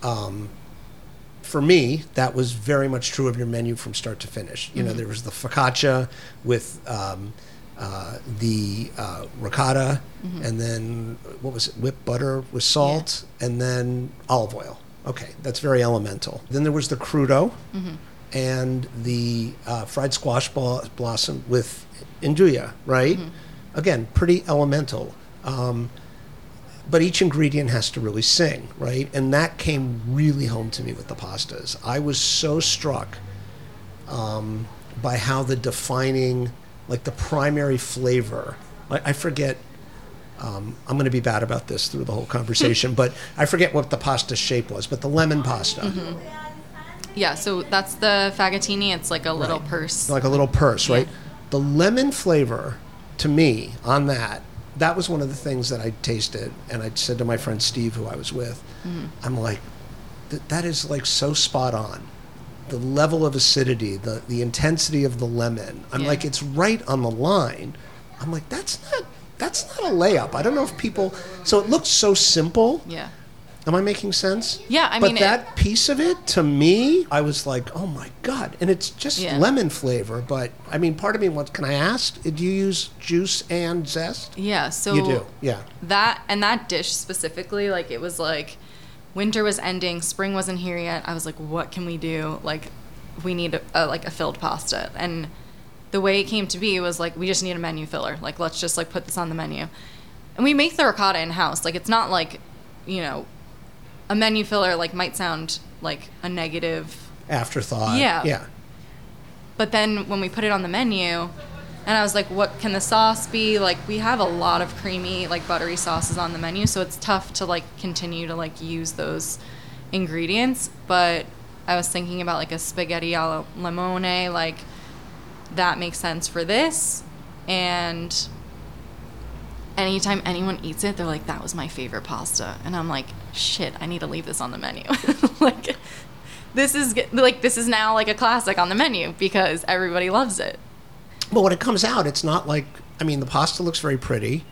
um, for me, that was very much true of your menu from start to finish. You know, there was the focaccia with um, uh, the uh, ricotta, and then what was it? Whipped butter with salt, and then olive oil. Okay, that's very elemental. Then there was the crudo, and the uh, fried squash blo- blossom with nduja. Right, again, pretty elemental. Um, but each ingredient has to really sing, right? And that came really home to me with the pastas. I was so struck um, by how the defining, like the primary flavor, like I forget. Um, I'm going to be bad about this through the whole conversation, but I forget what the pasta shape was. But the lemon pasta, Yeah, so that's the fagottini. It's like a little Right. purse. like a little purse, right? Yeah. The lemon flavor, to me, on that, that was one of the things that I tasted, and I said to my friend Steve, who I was with, I'm like, "Th- that is like so spot on. The level of acidity, the the intensity of the lemon. I'm Yeah. like, it's right on the line. I'm like, that's not that's not a layup. I don't know if people. So it looks so simple. Yeah. Am I making sense? Yeah, I but mean, it- that piece of it to me, I was like, oh my god! And it's just Yeah. lemon flavor. But I mean, part of me wants. Can I ask? Do you use juice and zest? Yeah, so you do. Yeah. that and that dish specifically, like it was like winter was ending, spring wasn't here yet. I was like, what can we do? Like, we need a, a like a filled pasta, and the way it came to be was like we just need a menu filler. Like, let's just like put this on the menu, and we make the ricotta in house. Like, it's not like you know a menu filler like might sound like a negative Afterthought. Yeah. Yeah. But then when we put it on the menu, and I was like, what can the sauce be? Like, we have a lot of creamy, like buttery sauces on the menu, so it's tough to like continue to like use those ingredients. But I was thinking about like a spaghetti alla limone, like that makes sense for this. And anytime anyone eats it, they're like, that was my favorite pasta. And I'm like, shit, I need to leave this on the menu. like, this is like this is now like a classic on the menu because everybody loves it. But when it comes out, it's not like. I mean, the pasta looks very pretty.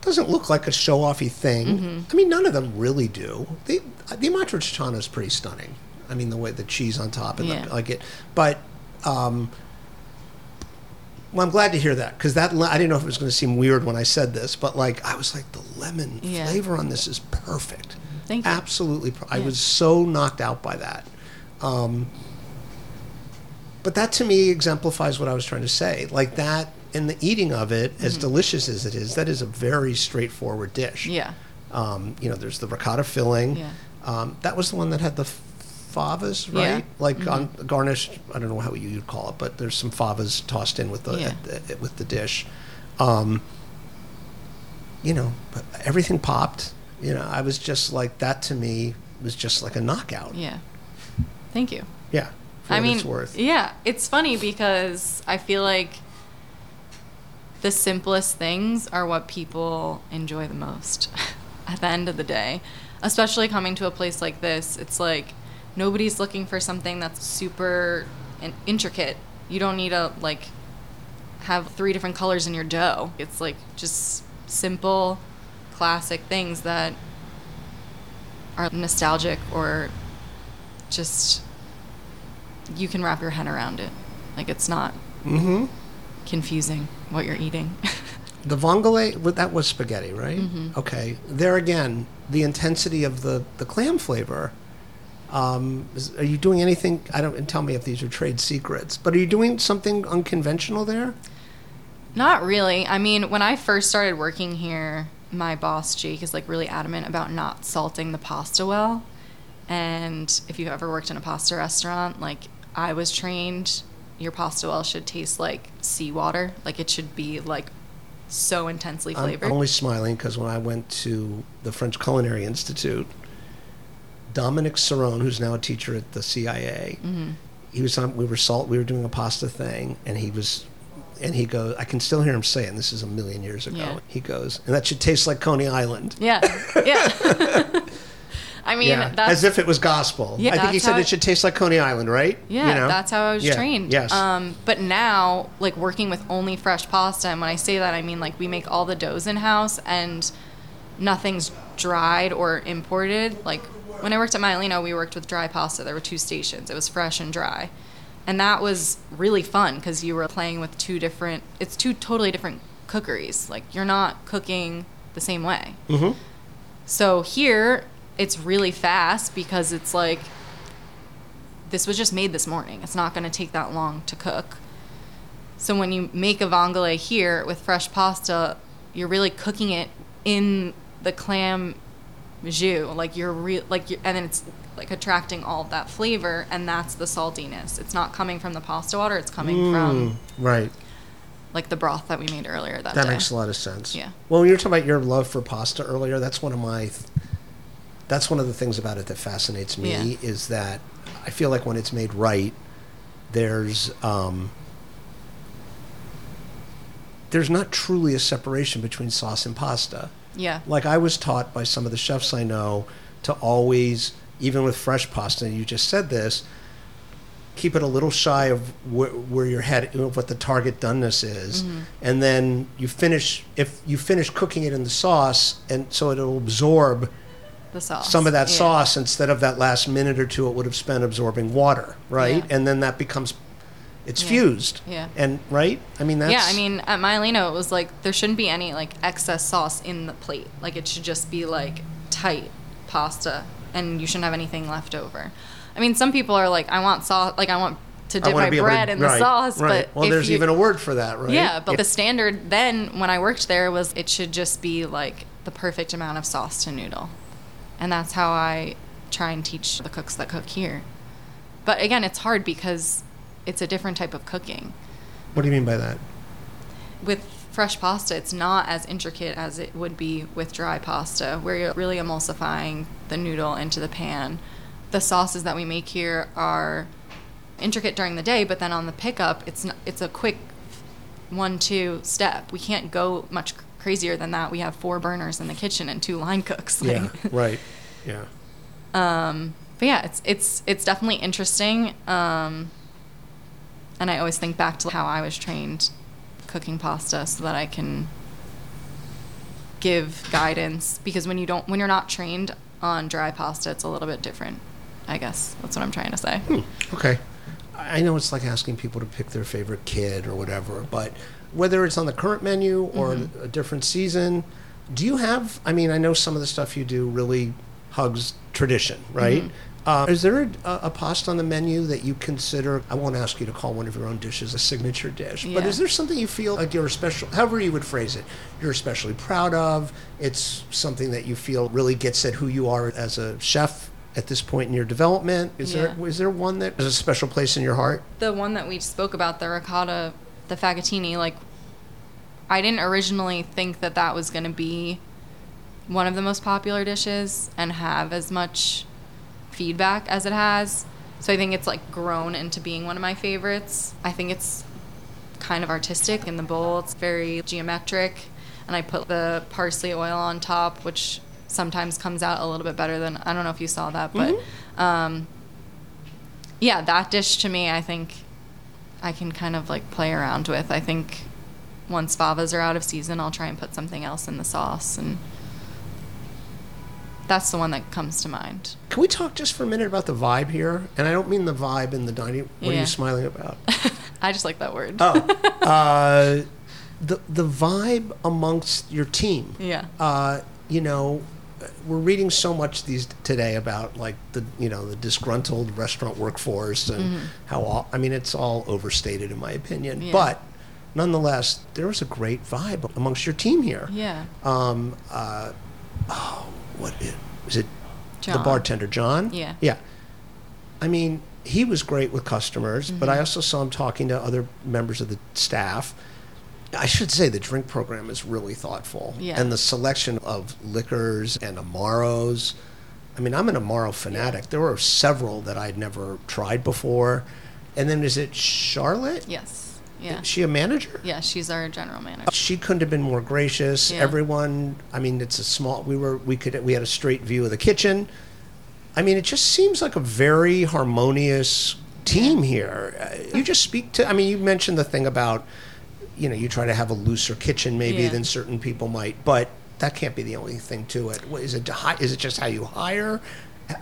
Doesn't look like a show-offy thing. Mm-hmm. I mean, none of them really do. The the amatriciana is pretty stunning. I mean, the way the cheese on top and Yeah. the, like it. But um, well, I'm glad to hear that because that le- I didn't know if it was going to seem weird when I said this, but like I was like the lemon Yeah. flavor on this is perfect. Thank you. Absolutely, per- I was so knocked out by that. Um, but that to me exemplifies what I was trying to say. Like that, in the eating of it, as delicious as it is, that is a very straightforward dish. Mm-hmm. Yeah. Um, you know, there's the ricotta filling. Yeah. Um, that was the one that had the favas, Yeah. right? Like on garnished. I don't know how you would call it, but there's some favas tossed in with the, Yeah. at the- with the dish. Um, you know, everything popped. You know, I was just like that. To me, was just like a knockout. Yeah. Thank you. Yeah. I mean, it's yeah, it's funny because I feel like the simplest things are what people enjoy the most at the end of the day. Especially coming to a place like this, it's like nobody's looking for something that's super in- intricate. You don't need to like have three different colors in your dough. It's like just simple, classic things that are nostalgic or just you can wrap your head around it. Like it's not Mm-hmm. confusing what you're eating. The vongole, that was spaghetti, right? Mm-hmm. Okay. There again, the intensity of the, the clam flavor. Um, is, are you doing anything? I don't. And tell me if these are trade secrets. But are you doing something unconventional there? Not really. I mean, when I first started working here, my boss Jake is like really adamant about not salting the pasta well. And if you've ever worked in a pasta restaurant, like I was trained, your pasta well should taste like seawater. Like it should be like so intensely flavored. I'm only smiling because when I went to the French Culinary Institute, Dominick Cerrone, who's now a teacher at the CIA, Mm-hmm. he was on. We were salt. We were doing a pasta thing, and he was and he goes, I can still hear him saying, this is a million years ago. Yeah. He goes, and that should taste like Coney Island. Yeah, yeah. I mean, Yeah, that's as if it was gospel. Yeah, I think he said it it- should taste like Coney Island, right? Yeah, You know? that's how I was Yeah, trained. Yes. Um, but now, like working with only fresh pasta, and when I say that, I mean like we make all the doughs in house, and nothing's dried or imported. Like when I worked at Maialino, we worked with dry pasta. There were two stations. It was fresh and dry, and that was really fun because you were playing with two different. It's two totally different cookeries. Like you're not cooking the same way. Mm-hmm. So here, it's really fast because it's like this was just made this morning. It's not going to take that long to cook. So when you make a vongole here with fresh pasta, you're really cooking it in the clam jus. Like you're re- like you're, and then it's like attracting all of that flavor, and that's the saltiness. It's not coming from the pasta water. It's coming mm, from right. like the broth that we made earlier that, That day. makes a lot of sense. Yeah. Well, when you were talking about your love for pasta earlier, that's one of my. That's one of the things about it that fascinates me Yeah. is that I feel like when it's made right, there's um, there's not truly a separation between sauce and pasta. Yeah. Like I was taught by some of the chefs I know to always, even with fresh pasta, and you just said this, keep it a little shy of where, where your head, you know, what the target doneness is, Mm-hmm. and then you finish. If you finish cooking it in the sauce, and so it'll absorb The sauce. some of that Yeah. sauce instead of that last minute or two it would have spent absorbing water, right? Yeah. And then that becomes, it's Yeah. fused. Yeah. And right, I mean that's yeah, I mean, at Maialino, it was like there shouldn't be any like excess sauce in the plate. Like it should just be like tight pasta, and you shouldn't have anything left over. I mean, some people are like, I want sauce, like I want to dip my able to- bread in the right, sauce, right. but well, if there's you- even a word for that, right? yeah, but the standard then when I worked there was it should just be like the perfect amount of sauce to noodle, and that's how I try and teach the cooks that cook here. But again, it's hard because it's a different type of cooking What do you mean by that? with fresh pasta, it's not as intricate as it would be with dry pasta, where you're really emulsifying the noodle into the pan. The sauces that we make here are intricate during the day, but then on the pickup, it's n it's a quick one-two step. We can't go much crazier than that. We have four burners in the kitchen and two line cooks. Yeah, right. Yeah. um, but yeah, it's it's it's definitely interesting. Um, and I always think back to how I was trained cooking pasta, so that I can give guidance. Because when you don't, when you're not trained on dry pasta, it's a little bit different. I guess that's what I'm trying to say. Okay. I know it's like asking people to pick their favorite kid or whatever, but whether it's on the current menu or Mm-hmm. a different season, do you have? I mean, I know some of the stuff you do really hugs tradition, right? Mm-hmm. Uh, is there a, a pasta on the menu that you consider? I won't ask you to call one of your own dishes a signature dish, but is there something you feel like you're special? However you would phrase it, you're especially proud of. It's something that you feel really gets at who you are as a chef at this point in your development. Is there Yeah. is there one that is a special place in your heart? the one that we spoke about, the ricotta, the fagottini, like I didn't originally think that that was going to be one of the most popular dishes and have as much feedback as it has. So I think it's like grown into being one of my favorites. I think it's kind of artistic in the bowl. It's very geometric, and I put the parsley oil on top, which sometimes comes out a little bit better than I don't know if you saw that, but um, yeah, that dish to me, I think I can kind of like play around with. I think once favas are out of season, I'll try and put something else in the sauce, and that's the one that comes to mind. Can we talk just for a minute about the vibe here? And I don't mean the vibe in the dining. What are you smiling about? I just like that word. oh, uh, the the vibe amongst your team. Yeah. Uh, you know, we're reading so much these today about like the you know the disgruntled restaurant workforce and how all, I mean it's all overstated in my opinion, Mm-hmm. Yeah. but nonetheless there was a great vibe amongst your team here. Yeah. Um, uh, oh, what is, is it? The bartender, John. Yeah. Yeah. I mean, he was great with customers, but Mm-hmm. I also saw him talking to other members of the staff. I should say the drink program is really thoughtful. Yeah. And the selection of liquors and Amaros. I mean, I'm an Amaro fanatic. There were several that I'd never tried before. And then is it Charlotte? Yes. Yeah. Is she a manager? Yeah, she's our general manager. She couldn't have been more gracious. Yeah. Everyone, I mean, it's a small. We were, we could, we had a straight view of the kitchen. I mean, it just seems like a very harmonious team here. Uh, You just speak to. I mean, you mentioned the thing about, you know, you try to have a looser kitchen maybe Yeah. than certain people might, but that can't be the only thing to it. What, is it? Is it just how you hire?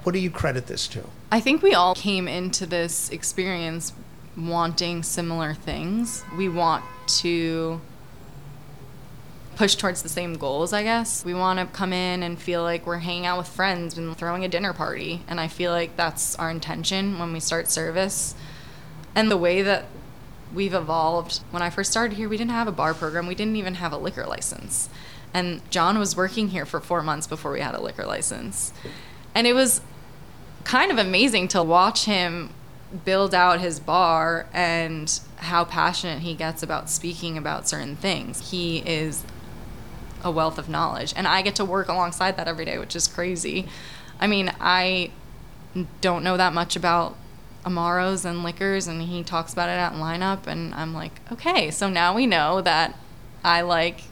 What do you credit this to? I think we all came into this experience wanting similar things. We want to push towards the same goals, I guess. We want to come in and feel like we're hanging out with friends and throwing a dinner party. And I feel like that's our intention when we start service. And the way that we've evolved, when I first started here, we didn't have a bar program, we didn't even have a liquor license. And John was working here for four months before we had a liquor license. And it was kind of amazing to watch him build out his bar and how passionate he gets about speaking about certain things. He is a wealth of knowledge, and I get to work alongside that every day, which is crazy. I mean, I don't know that much about Amaros and liquors, and he talks about it at lineup, and I'm like, okay, so now we know that I like,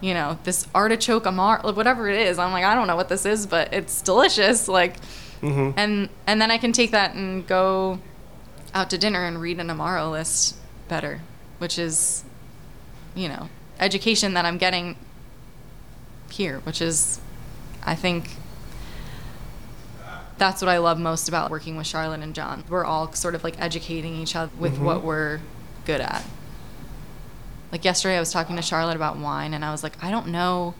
you know, this artichoke Amar, whatever it is. I'm like, I don't know what this is, but it's delicious. Like, mm-hmm. and and then I can take that and go out to dinner and read an Amaro list better, which is, you know, education that I'm getting here, which is, I think, that's what I love most about working with Charlotte and John. We're all sort of like educating each other with mm-hmm. what we're good at. Like yesterday, I was talking to Charlotte about wine, and I was like, I don't know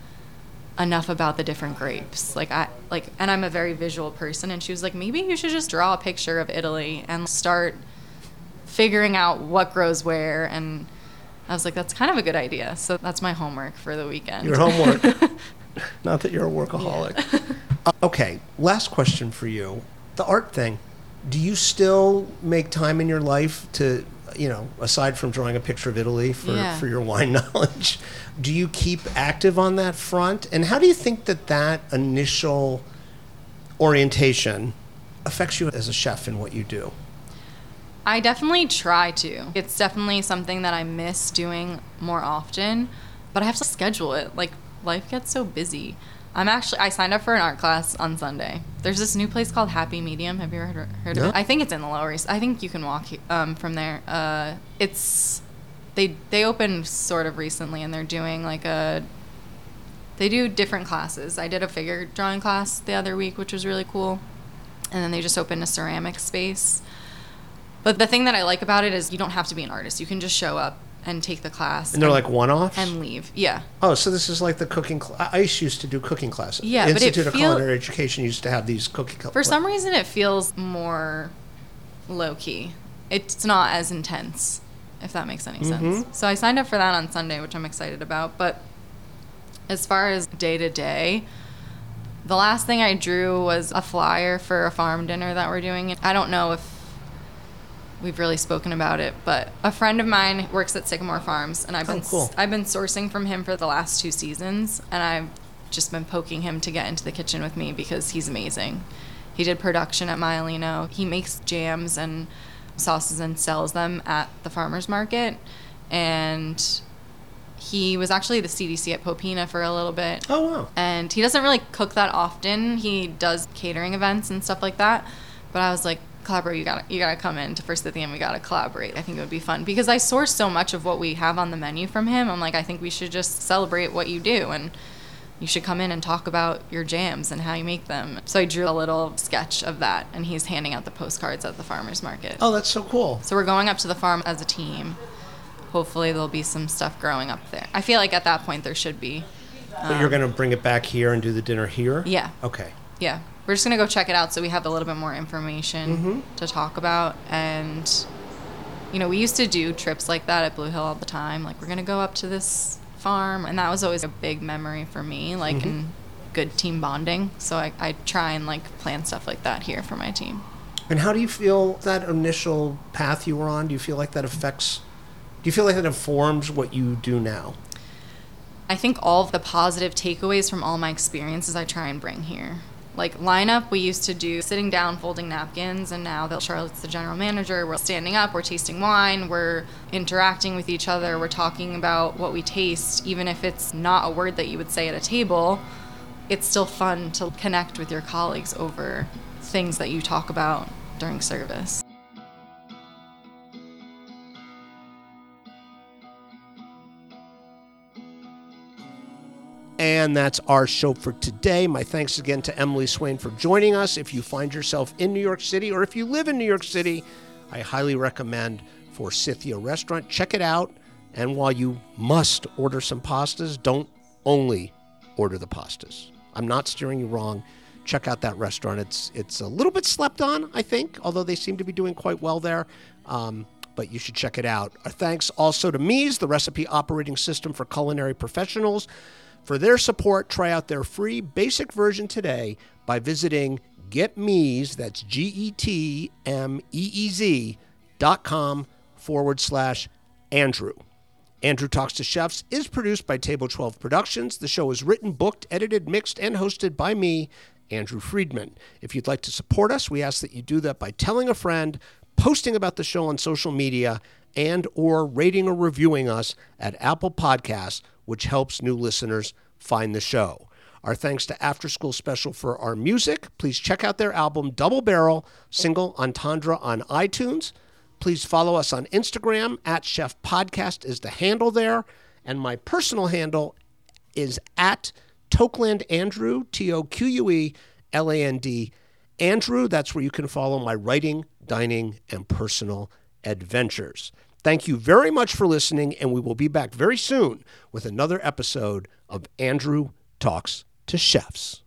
enough about the different grapes. Like I like, and I'm a very visual person, and she was like, maybe you should just draw a picture of Italy and start figuring out what grows where. And I was like, that's kind of a good idea. So that's my homework for the weekend. Your homework. Not that you're a workaholic. Uh, okay, last question for you. The art thing. Do you still make time in your life to, you know, aside from drawing a picture of Italy for, Yeah. for your wine knowledge, do you keep active on that front? And how do you think that that initial orientation affects you as a chef in what you do? I definitely try to. It's definitely something that I miss doing more often, but I have to schedule it. Like life gets so busy. I'm actually I signed up for an art class on Sunday. There's this new place called Happy Medium. Have you ever heard, heard No. of it? I think it's in the Lower East. I think you can walk um, from there. Uh, it's they they opened sort of recently, and they're doing like a they do different classes. I did a figure drawing class the other week, which was really cool. And then they just opened a ceramic space. But the thing that I like about it is you don't have to be an artist. You can just show up and take the class. And they're like one offs? and leave. Yeah. Oh, so this is like the cooking. Cl- I ICE used to do cooking classes. Yeah, but it Institute of feel- Culinary Education used to have these cooking classes. For some reason, it feels more low key. It's not as intense, if that makes any mm-hmm. sense. So I signed up for that on Sunday, which I'm excited about. But as far as day to day, the last thing I drew was a flyer for a farm dinner that we're doing. I don't know if we've really spoken about it, but a friend of mine works at Sycamore Farms, and I've Oh, been cool. I've been sourcing from him for the last two seasons, and I've just been poking him to get into the kitchen with me because he's amazing. He did production at Maialino. He makes jams and sauces and sells them at the farmers market, and he was actually the CDC at Popina for a little bit Oh wow. and he doesn't really cook that often. He does catering events and stuff like that. But I was like, collaborate. You gotta, you gotta come in to Forsythia. We gotta collaborate. I think it would be fun because I source so much of what we have on the menu from him. I'm like, I think we should just celebrate what you do and. You should come in and talk about your jams and how you make them. So I drew a little sketch of that, and he's handing out the postcards at the farmers market. Oh, that's so cool. So we're going up to the farm as a team. Hopefully, there'll be some stuff growing up there. I feel like at that point there should be. But you're um, going to bring it back here and do the dinner here? Yeah. Okay. Yeah, we're just gonna go check it out so we have a little bit more information mm-hmm. to talk about. And you know, we used to do trips like that at Blue Hill all the time. Like we're gonna go up to this farm, and that was always a big memory for me. Like mm-hmm. and good team bonding. So I, I try and like plan stuff like that here for my team. And how do you feel that initial path you were on? Do you feel like that affects, do you feel like that informs what you do now? I think all of the positive takeaways from all my experiences I try and bring here. Like lineup, we used to do sitting down, folding napkins, and now that Charlotte's the general manager, we're standing up, we're tasting wine, we're interacting with each other, we're talking about what we taste, even if it's not a word that you would say at a table. It's still fun to connect with your colleagues over things that you talk about during service. And that's our show for today. My thanks again to Emily Swaine for joining us. If you find yourself in New York City or if you live in New York City, I highly recommend Forsythia Restaurant. Check it out. And while you must order some pastas, don't only order the pastas. I'm not steering you wrong. Check out that restaurant. It's it's a little bit slept on, I think, although they seem to be doing quite well there. Um, but you should check it out. Our thanks also to Meez, the recipe operating system for culinary professionals. For their support, try out their free basic version today by visiting getmeez, that's G E T M E E Z dot com forward slash Andrew. Andrew Talks to Chefs is produced by Table 12 Productions. The show is written, booked, edited, mixed, and hosted by me, Andrew Friedman. If you'd like to support us, we ask that you do that by telling a friend, posting about the show on social media, and or rating or reviewing us at Apple Podcasts, which helps new listeners find the show. Our thanks to After School Special for our music. Please check out their album Double Barrel Single Entendre on iTunes. Please follow us on Instagram at Chef Podcast is the handle there. And my personal handle is at Toqueland Andrew, T O Q U E L A N D Andrew. That's where you can follow my writing, dining, and personal adventures. Thank you very much for listening, and we will be back very soon with another episode of Andrew Talks to Chefs.